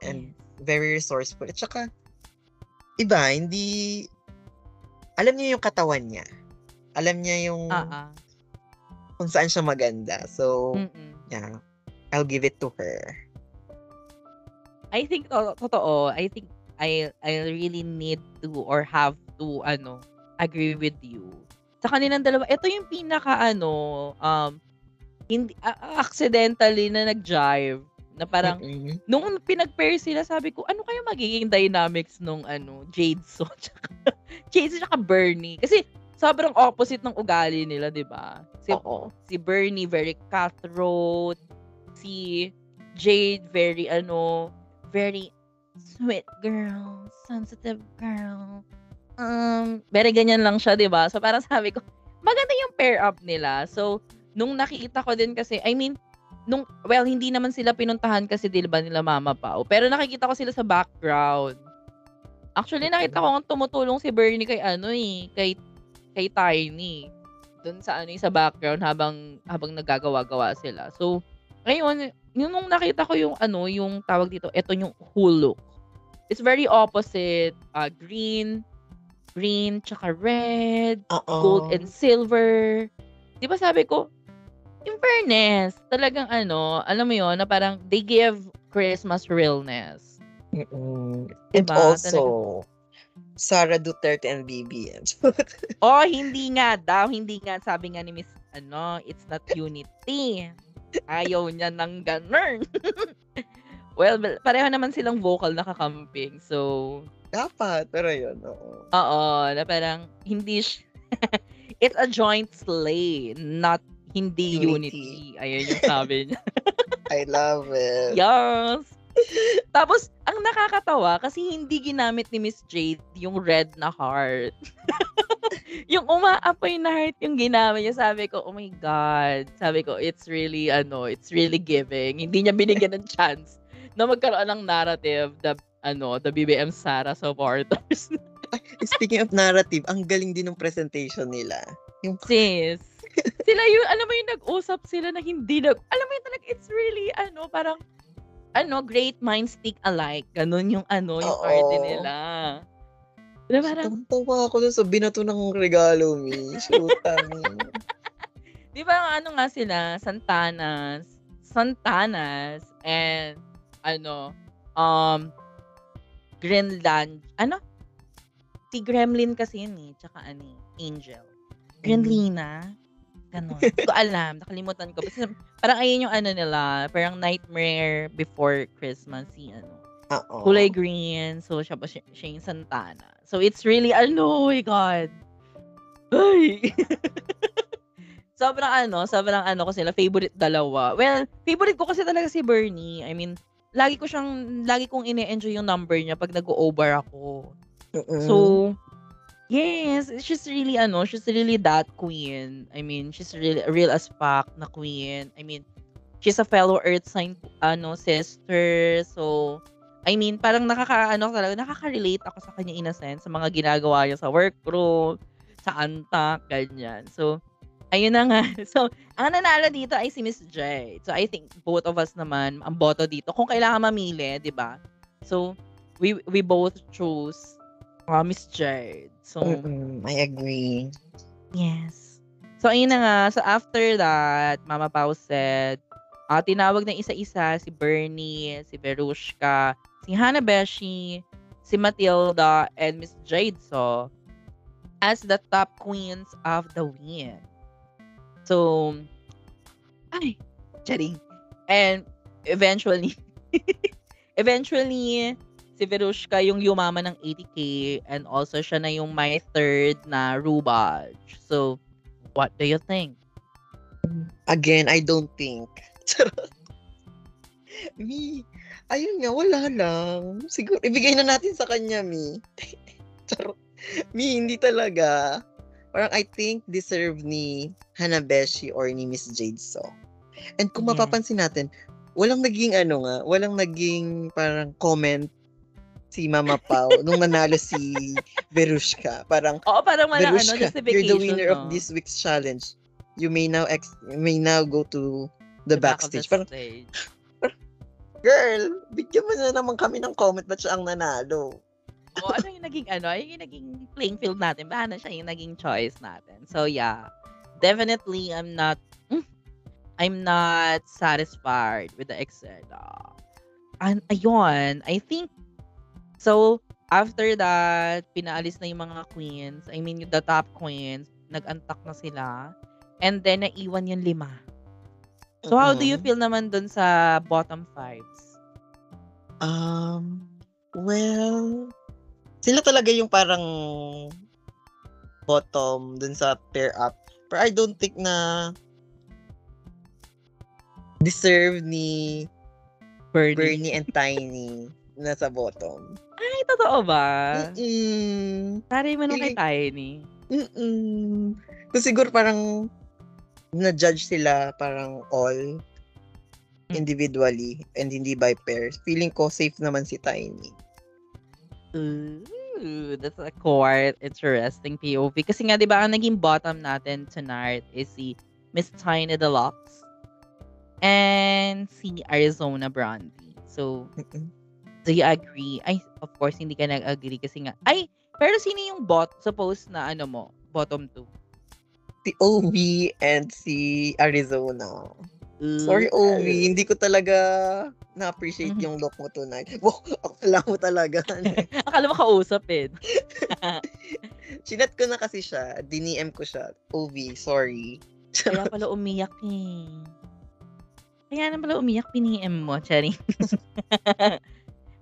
And very resourceful. At saka, iba, hindi, alam niya yung katawan niya. Alam niya yung ah. kung saan siya maganda. So, Mm-mm. yeah, I'll give it to her. I think to totoo, I think I I really need to or have to ano, agree with you. Sa kanilang dalawa, ito yung pinaka ano, um, hindi uh, accidentally na nag-jive na parang mm-hmm. nung pinag-pair sila sabi ko ano kaya magiging dynamics nung ano Jade so tsaka Jade tsaka Bernie? Kasi sobrang opposite ng ugali nila 'di ba? Si Oo. si Bernie very cutthroat si Jade very ano very sweet girl sensitive girl. Um very ganyan lang siya 'di ba? So parang sabi ko maganda yung pair up nila. So nung nakita ko din kasi I mean nung well hindi naman sila pinuntahan kasi 'di ba nila Mama Pao. Pero nakikita ko sila sa background. Actually nakita ko kung tumutulong si Bernie kay ano eh, kay kay Tiny. Doon sa ano eh, sa background habang habang nagagawa-gawa sila. So ngayon, nung nakita ko yung ano, yung tawag dito, ito yung hulok. It's very opposite, uh, green, green, tsaka red, Uh-oh. gold and silver. Di ba sabi ko, in fairness, talagang ano, alam mo yon na parang they give Christmas realness. Mm-mm. And diba? also, talagang, Sara Duterte and BBM. oh, hindi nga daw. Hindi nga. Sabi nga ni Miss, ano, it's not unity. Ayaw niya ng ganun. well, pareho naman silang vocal nakakamping. So, dapat. Pero yun, oo. Oo, na parang hindi sh- it's a joint slay, not hindi unity. unity. Ayun yung sabi niya. I love it. Yes. Tapos, ang nakakatawa, kasi hindi ginamit ni Miss Jade yung red na heart. yung umaapoy na heart yung ginamit niya. Sabi ko, oh my God. Sabi ko, it's really, ano, it's really giving. Hindi niya binigyan ng chance na magkaroon ng narrative the, ano, the BBM Sara supporters. Speaking of narrative, ang galing din ng presentation nila. Yung... Sis sila yung, alam mo yung nag-usap sila na hindi nag, alam mo yung talaga, it's really, ano, parang, ano, great minds think alike. Ganun yung, ano, yung Oo. party nila. Diba parang, Tawa ako dun sa binato ng regalo, mi. Shoota, mi. di ba, ano nga sila, Santanas, Santanas, and, ano, um, Greenland, ano? Si Gremlin kasi yun eh, tsaka ano, eh, Angel. Mm. Gremlina. Ganon. Hindi ko alam. Nakalimutan ko. Kasi parang ayun yung ano nila. Parang Nightmare Before Christmas. Si ano. Uh-oh. Kulay green. So, siya pa siya, siya yung Santana. So, it's really, ano, oh my God. Ay! sobrang ano, sobrang ano ko sila, favorite dalawa. Well, favorite ko kasi talaga si Bernie. I mean, lagi ko siyang, lagi kong ine-enjoy yung number niya pag nag-over ako. Uh-uh. So, Yes, she's really ano, she's really that queen. I mean, she's really real as fuck na queen. I mean, she's a fellow earth sign ano sister. So, I mean, parang nakakaano talaga, nakaka-relate ako sa kanya in a sense sa mga ginagawa niya sa workroom, sa antak, ganyan. So, ayun na nga. So, ang nanalo dito ay si Miss J. So, I think both of us naman ang boto dito. Kung kailangan mamili, 'di ba? So, we we both choose uh, Miss Jade. So, Mm, I agree. yes. So, ayun na nga. So, after that, Mama Pao said, ah, tinawag ng isa-isa si Bernie, si Verushka, si Hanabeshi, si Matilda, and Miss Jade so as the top queens of the win. So, ay, charing. And eventually, eventually, si Verushka yung yumama ng 80k and also siya na yung my third na Rubaj. So, what do you think? Again, I don't think. Mi, ayun nga, wala lang. Siguro, ibigay na natin sa kanya, Mi. Charot. Mi, hindi talaga. Parang I think deserve ni Hanabeshi or ni Miss Jade So. And kung yeah. mapapansin natin, walang naging ano nga, walang naging parang comment si Mama Pau nung nanalo si Verushka. Parang, Oo, parang wala ano, you're the winner no? of this week's challenge. You may now ex- you may now go to the, the backstage. Back the parang, stage. Girl, bigyan mo na naman kami ng comment ba't siya ang nanalo? o ano yung naging ano, yung naging playing field natin. Paano siya yung naging choice natin. So yeah, definitely I'm not, mm, I'm not satisfied with the Excel. an ayun, I think so after that, pinaalis na yung mga queens. I mean, the top queens, nag-antak na sila. And then, naiwan yung lima. So, how do you feel naman dun sa bottom fives? Um, well, sila talaga yung parang bottom dun sa pair up. Pero I don't think na deserve ni Bernie, Bernie and Tiny na sa bottom. Ay, totoo ba? Mm-mm. Taray mo nung kay Tiny. Mm-mm. So, siguro parang na-judge sila parang all hmm. individually and hindi by pairs. Feeling ko safe naman si Tiny. Ooh, that's a quite interesting POV. Kasi nga, di ba, ang naging bottom natin tonight is si Miss Tiny Deluxe and si Arizona Brandy. So, do you agree? Ay, of course, hindi ka nag-agree kasi nga, ay, pero sino yung bot, suppose na ano mo, bottom 2? si Ovi and si Arizona. Sorry, Ovi. Hindi ko talaga na-appreciate mm-hmm. yung look mo tonight. Wow, akala mo talaga. akala mo kausap eh. Chinat ko na kasi siya. Diniem ko siya. Ovi, sorry. Kaya pala umiyak eh. Kaya na pala umiyak, piniem mo, Chari.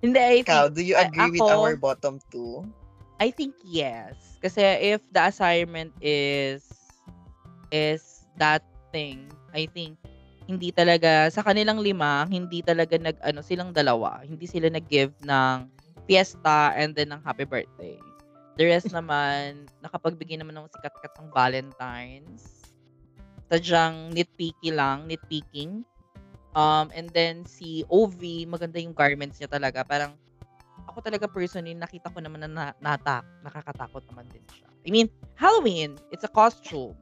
Hindi, I think, Ikaw, do you agree ako, with our bottom two? I think yes. Kasi if the assignment is is that thing. I think hindi talaga sa kanilang lima, hindi talaga nag ano silang dalawa, hindi sila nag-give ng fiesta and then ng happy birthday. The rest naman nakapagbigay naman ng sikat-kat ng Valentines. Sadyang nitpicky lang, nitpicking. Um, and then si OV, maganda yung garments niya talaga. Parang ako talaga personally, nakita ko naman na, na natak, nakakatakot naman din siya. I mean, Halloween, it's a costume.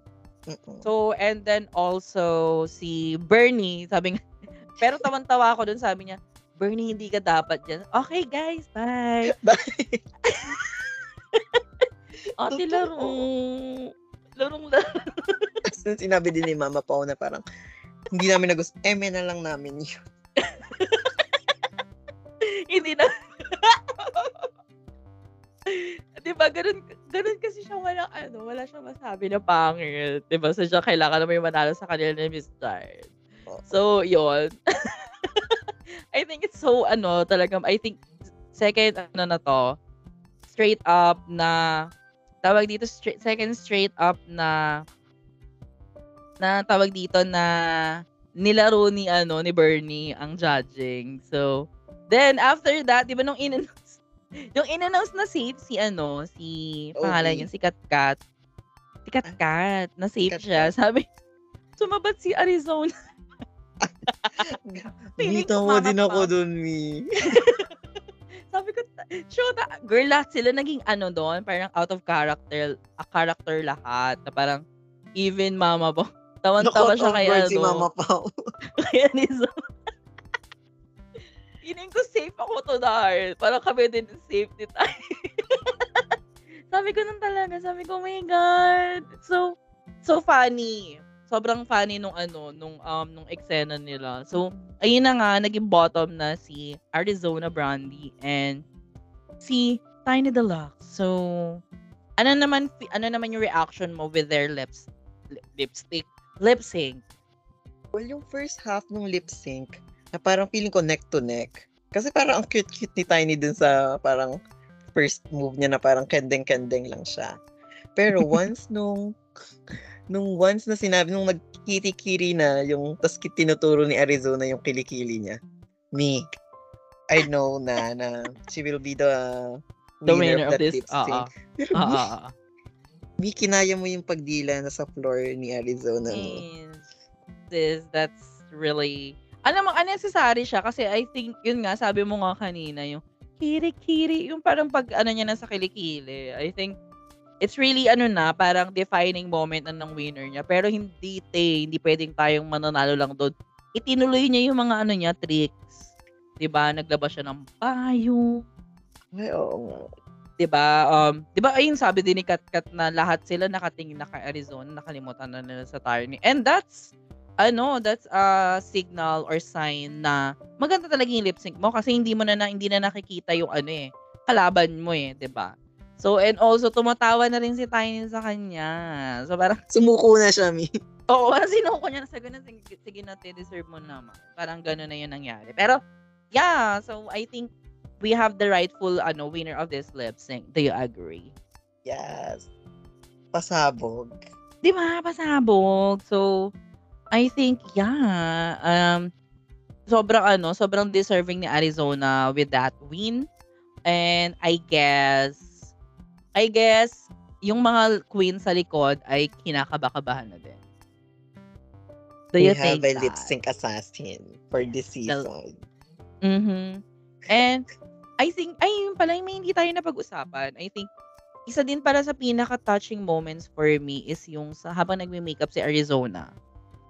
So, and then also si Bernie, sabi nga, pero tawan-tawa ako dun, sabi niya, Bernie, hindi ka dapat dyan. Okay, guys, bye. Bye. Ate, larong, larong. As sinabi din ni Mama Pao na parang, hindi namin nagusto, eme na lang namin yun. hindi na. 'Di ba ganun ganun kasi siya walang ano, wala siyang masabi na pangit, 'di ba? So siya kailangan naman yung manalo sa kanila ni Miss Tart. So, yun. I think it's so ano, talagang I think second ano na to, straight up na tawag dito straight second straight up na na tawag dito na nilaro ni ano ni Bernie ang judging. So, then after that, 'di ba nung in yung in-announce na safe si ano, si pangalan niya, si Katkat. Si Katkat, na safe siya. Sabi, sumabat si Arizona. Dito mo din ako dun, Mi. Sabi ko, shoot, girl, lahat sila naging ano doon, parang out of character, a character lahat. Na parang, even mama po. Tawan-tawa siya kay ano. si mama pa. kaya ni. Feeling ko safe ako to Dar. Parang kami din safety tayo. sabi ko nung talaga, sabi ko, oh my God. So, so funny. Sobrang funny nung ano, nung um nung eksena nila. So, ayun na nga, naging bottom na si Arizona Brandy and si Tiny Deluxe. So, ano naman ano naman yung reaction mo with their lips lip, lipstick lip sync? Well, yung first half ng lip sync, na parang feeling ko neck to neck. Kasi parang ang cute-cute ni Tiny dun sa parang first move niya na parang kendeng-kendeng lang siya. Pero once nung nung once na sinabi nung nagkikiri na yung tas tinuturo ni Arizona yung kilikili niya. Me, I know na na she will be the the winner of, of this. Uh, uh, Pero uh, uh, Mi, kinaya mo yung pagdila na sa floor ni Arizona. Yes. This, that's really alam mo, unnecessary siya kasi I think, yun nga, sabi mo nga kanina, yung kiri-kiri, yung parang pag ano niya na sa kilikili. I think, it's really ano na, parang defining moment na ng winner niya. Pero hindi, te, hindi pwedeng tayong mananalo lang doon. Itinuloy niya yung mga ano niya, tricks. 'Di ba Naglabas siya ng payo. Ay, oo nga. 'Di ba Um, 'di ba ayun sabi din ni Kat Kat na lahat sila nakatingin na kay Arizona, nakalimutan na nila sa Tarny. And that's ano, that's a signal or sign na maganda talaga yung lip sync mo kasi hindi mo na, na hindi na nakikita yung ano eh, kalaban mo eh, 'di ba? So, and also, tumatawa na rin si Tiny sa kanya. So, parang... Sumuko na siya, Mi. Oo, parang sinuko niya na sa ganun. Sige, sige na, deserve mo naman. Parang ganun na yun nangyari. Pero, yeah, so I think we have the rightful ano winner of this lip sync. Do you agree? Yes. Pasabog. Di ba? Pasabog. So, I think, yeah, um, sobrang ano, sobrang deserving ni Arizona with that win. And I guess, I guess, yung mga queen sa likod ay kinakabakabahan na din. Do you We think have a that? lip sync assassin for this season. Mm-hmm. And I think, ay, yun pala, may hindi tayo napag-usapan. I think, isa din para sa pinaka-touching moments for me is yung sa habang nagme-makeup si Arizona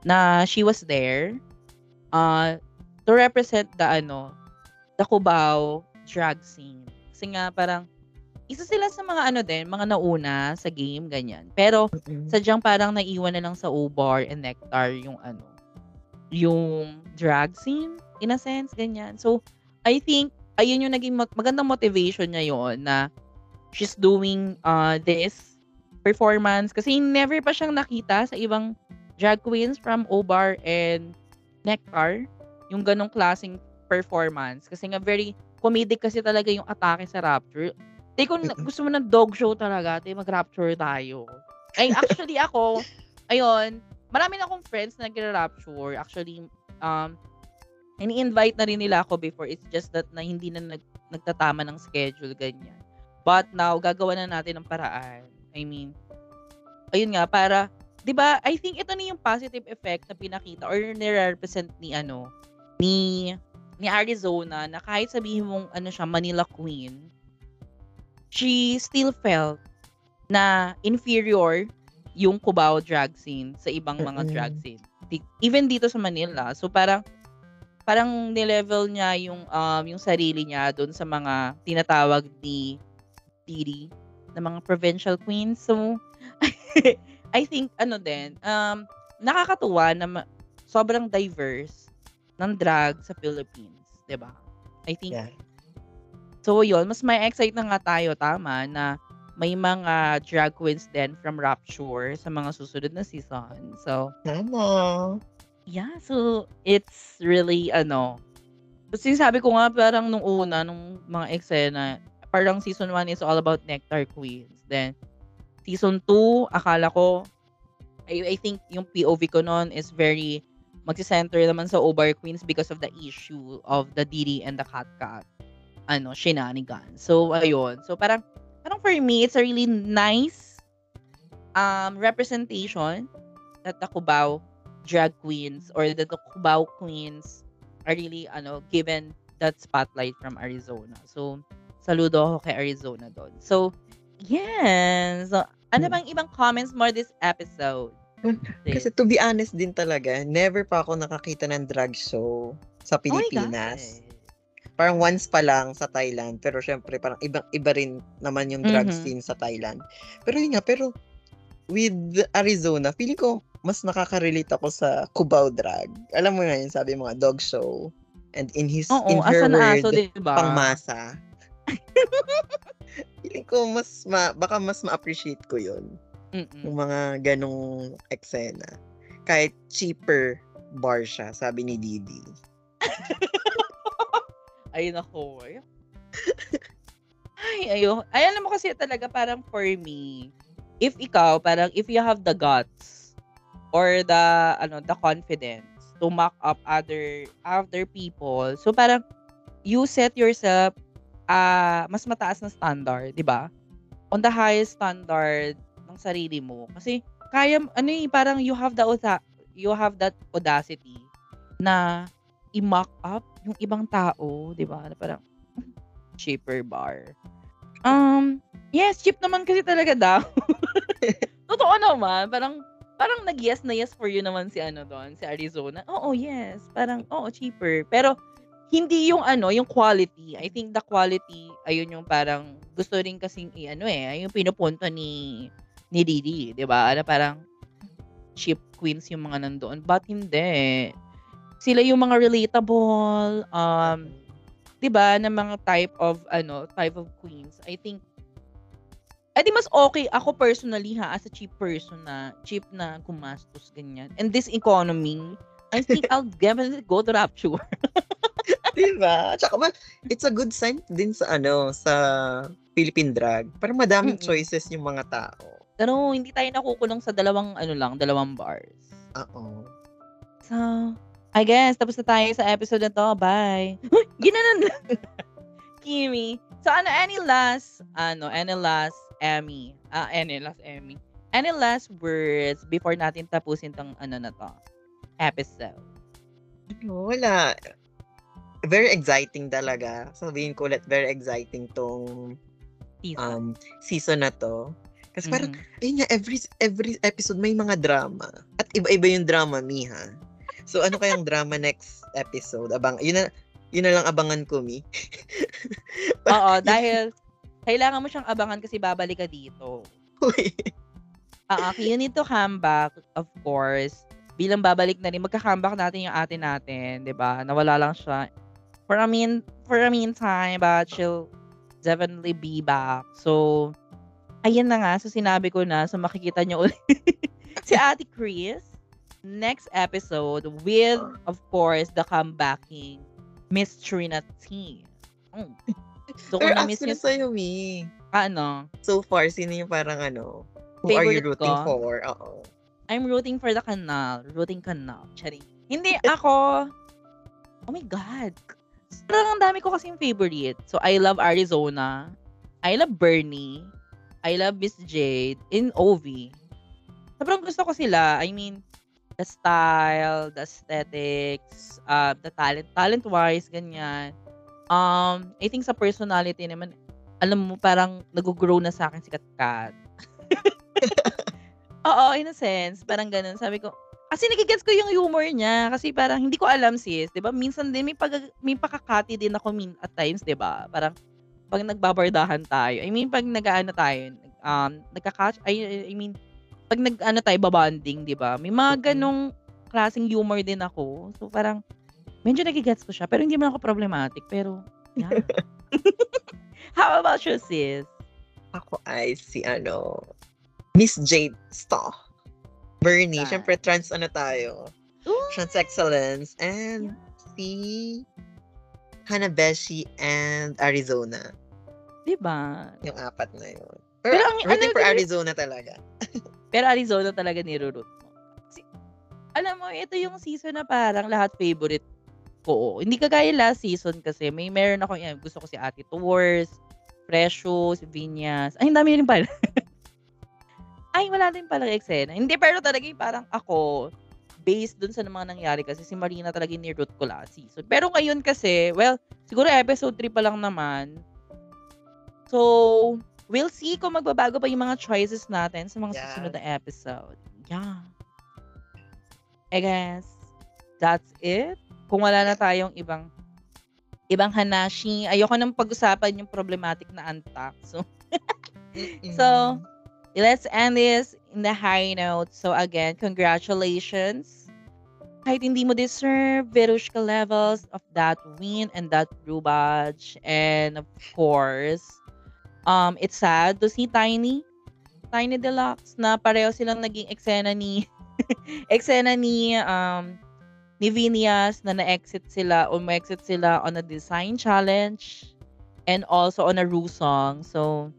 na she was there uh, to represent the ano, the Cubao drag scene. Kasi nga parang isa sila sa mga ano din, mga nauna sa game, ganyan. Pero, mm-hmm. sadyang parang naiwan na lang sa O-Bar and Nectar yung ano, yung drag scene, in a sense, ganyan. So, I think, ayun yung naging magandang motivation niya yon na she's doing uh, this performance kasi never pa siyang nakita sa ibang drag queens from O-Bar and Nectar yung ganong klaseng performance kasi nga very comedic kasi talaga yung atake sa Rapture Te, kung gusto mo ng dog show talaga, te, mag-rapture tayo. Ay, actually ako, ayun, marami na akong friends na nag-rapture. Actually, um, ini-invite na rin nila ako before. It's just that na hindi na nag, nagtatama ng schedule, ganyan. But now, gagawa na natin ng paraan. I mean, ayun nga, para, di ba, I think ito na yung positive effect na pinakita or nire-represent ni, ano, ni, ni Arizona na kahit sabihin mong, ano siya, Manila Queen, she still felt na inferior yung Cubao drag scene sa ibang mga drag scene. Even dito sa Manila. So parang parang ni-level niya yung um yung sarili niya doon sa mga tinatawag ni Didi na mga provincial queens. So I think ano din um nakakatuwa na ma- sobrang diverse ng drag sa Philippines, 'di ba? I think yeah. So yun, mas may excite na nga tayo, tama, na may mga drag queens din from Rapture sa mga susunod na season. So, Tama. Yeah, so it's really, ano, kasi sabi ko nga parang nung una, nung mga eksena, parang season 1 is all about Nectar Queens. Then, season 2, akala ko, I, I think yung POV ko noon is very magsi-center naman sa Obar Queens because of the issue of the Didi and the Cat Cat ano, shenanigans. So, ayun. So, parang, parang for me, it's a really nice um, representation that the Cubao drag queens or the Cubao queens are really, ano, given that spotlight from Arizona. So, saludo ako kay Arizona doon. So, yes. So, ano hmm. bang ibang comments more this episode? Kasi to be honest din talaga, never pa ako nakakita ng drag show sa oh Pilipinas. Oh parang once pa lang sa Thailand pero syempre parang ibang iba rin naman yung drug mm-hmm. scene sa Thailand pero yun nga pero with Arizona feeling ko mas nakaka-relate ako sa Cubao drag alam mo nga yun sabi mga dog show and in his Oo, in her word aso, diba? pangmasa feeling ko mas ma, baka mas ma-appreciate ko yun Mm-mm. yung mga ganong eksena kahit cheaper bar siya sabi ni Didi Ay, nako. Ay, ay ayo. Ay, alam mo kasi talaga parang for me, if ikaw, parang if you have the guts or the, ano, the confidence to mock up other, other people, so parang you set yourself uh, mas mataas na standard, di ba? On the highest standard ng sarili mo. Kasi, kaya, ano eh, parang you have the, you have that audacity na i-mock up yung ibang tao, 'di ba? Parang cheaper bar. Um, yes, cheap naman kasi talaga daw. Totoo naman, parang parang nag-yes na yes for you naman si ano doon, si Arizona. Oo, yes, parang oo, cheaper. Pero hindi yung ano, yung quality. I think the quality, ayun yung parang gusto rin kasing i ano eh, yung pinupunto ni ni Didi, 'di ba? Ano parang cheap queens yung mga nandoon. But hindi. Sila yung mga relatable, um, 'di ba, na mga type of ano, type of queens. I think I think mas okay ako personally ha as a cheap person na cheap na gumastos ganyan. And this economy, I think I'll definitely go to Rapture. diba? Tsaka well, it's a good sign din sa ano, sa Philippine drag. Parang madaming mm-hmm. choices yung mga tao. Pero hindi tayo nakukulong sa dalawang ano lang, dalawang bars. Oo. So, I guess tapos na tayo sa episode na to. Bye. Ginanon Kimi. So ano any last ano any last Emmy. Ah, uh, any last Emmy. Any last words before natin tapusin tong ano na to? Episode. Wala. Very exciting talaga. Sabihin ko ulit, very exciting tong season, um, season na to. Kasi mm parang, ayun nga, every, every episode may mga drama. At iba-iba yung drama, Miha. So, ano kayang drama next episode? Abang, yun na, yun na lang abangan ko, Mi. Oo, dahil kailangan mo siyang abangan kasi babalik ka dito. Uy. Uh, you need to come back, of course. Bilang babalik na rin, magka-comeback natin yung ate natin, 'di ba? Nawala lang siya for a mean for a meantime, but she'll definitely be back. So, ayan na nga, so sinabi ko na, so makikita niyo ulit si Ate Chris next episode with, of course, the comebacking Miss Trinity. Mm. So, Pero kung na-miss nyo... sa'yo, Mi. Ano? So far, sino yung parang ano? Who Favorite are you rooting ko? for? Oo. I'm rooting for the canal. Rooting canal. Charing. Hindi, ako... Oh my God. Parang ang dami ko kasing favorite. So, I love Arizona. I love Bernie. I love Miss Jade. In OV. Sobrang gusto ko sila. I mean, the style, the aesthetics, uh, the talent, talent-wise, ganyan. Um, I think sa personality naman, alam mo, parang nag-grow na sa akin si Katkat. Oo, in a sense. Parang ganun. Sabi ko, kasi nagigets ko yung humor niya. Kasi parang hindi ko alam sis. 'di ba Minsan din may, pag, may pakakati din ako min, at times, 'di ba Parang pag nagbabardahan tayo. I mean, pag nag-ano tayo, um, nagka-catch, I, I mean, pag nag-ano tayo, babanding, 'di ba May mga ganong klaseng humor din ako. So, parang, Medyo nagigets ko siya, pero hindi man ako problematic. Pero, yeah. How about you, sis? Ako ay si ano, Miss Jade Staw. Bernie, ah. syempre trans ano tayo. Ooh. Trans excellence. And yeah. si Hanabeshi and Arizona. Diba? Yung apat na yun. Pero, pero ang, rooting ano, for Arizona talaga. pero Arizona talaga niroroot mo. Si, alam mo, ito yung season na parang lahat favorite Oo. Hindi kagaya last season kasi may meron ako yan. Gusto ko si Ate Tours, Precious, Vinyas. Ay, ang dami rin pala. Ay, wala din pala eksena. Hindi, pero talaga yung parang ako, based dun sa mga nangyari kasi si Marina talaga yung root ko last season. Pero ngayon kasi, well, siguro episode 3 pa lang naman. So, we'll see kung magbabago pa yung mga choices natin sa mga yeah. susunod na episode. Yeah. I guess, that's it kung wala na tayong ibang ibang hanashi, ayoko nang pag-usapan yung problematic na antak. So, so let's end this in the high note. So again, congratulations. Kahit hindi mo deserve Verushka levels of that win and that rubage. And of course, um, it's sad to see Tiny, Tiny Deluxe na pareho silang naging eksena ni eksena ni um, ni Vinias na na-exit sila o ma-exit sila on a design challenge and also on a Rue song. So,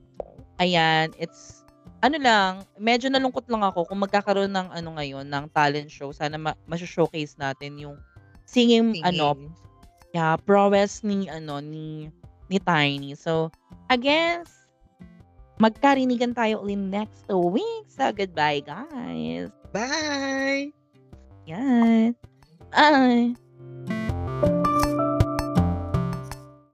ayan, it's ano lang, medyo nalungkot lang ako kung magkakaroon ng ano ngayon, ng talent show. Sana ma- ma-showcase natin yung singing, singing. ano, yeah, prowess ni ano ni ni Tiny. So, again, magkarinigan tayo ulit next week. So, goodbye, guys. Bye! Yan. Bye.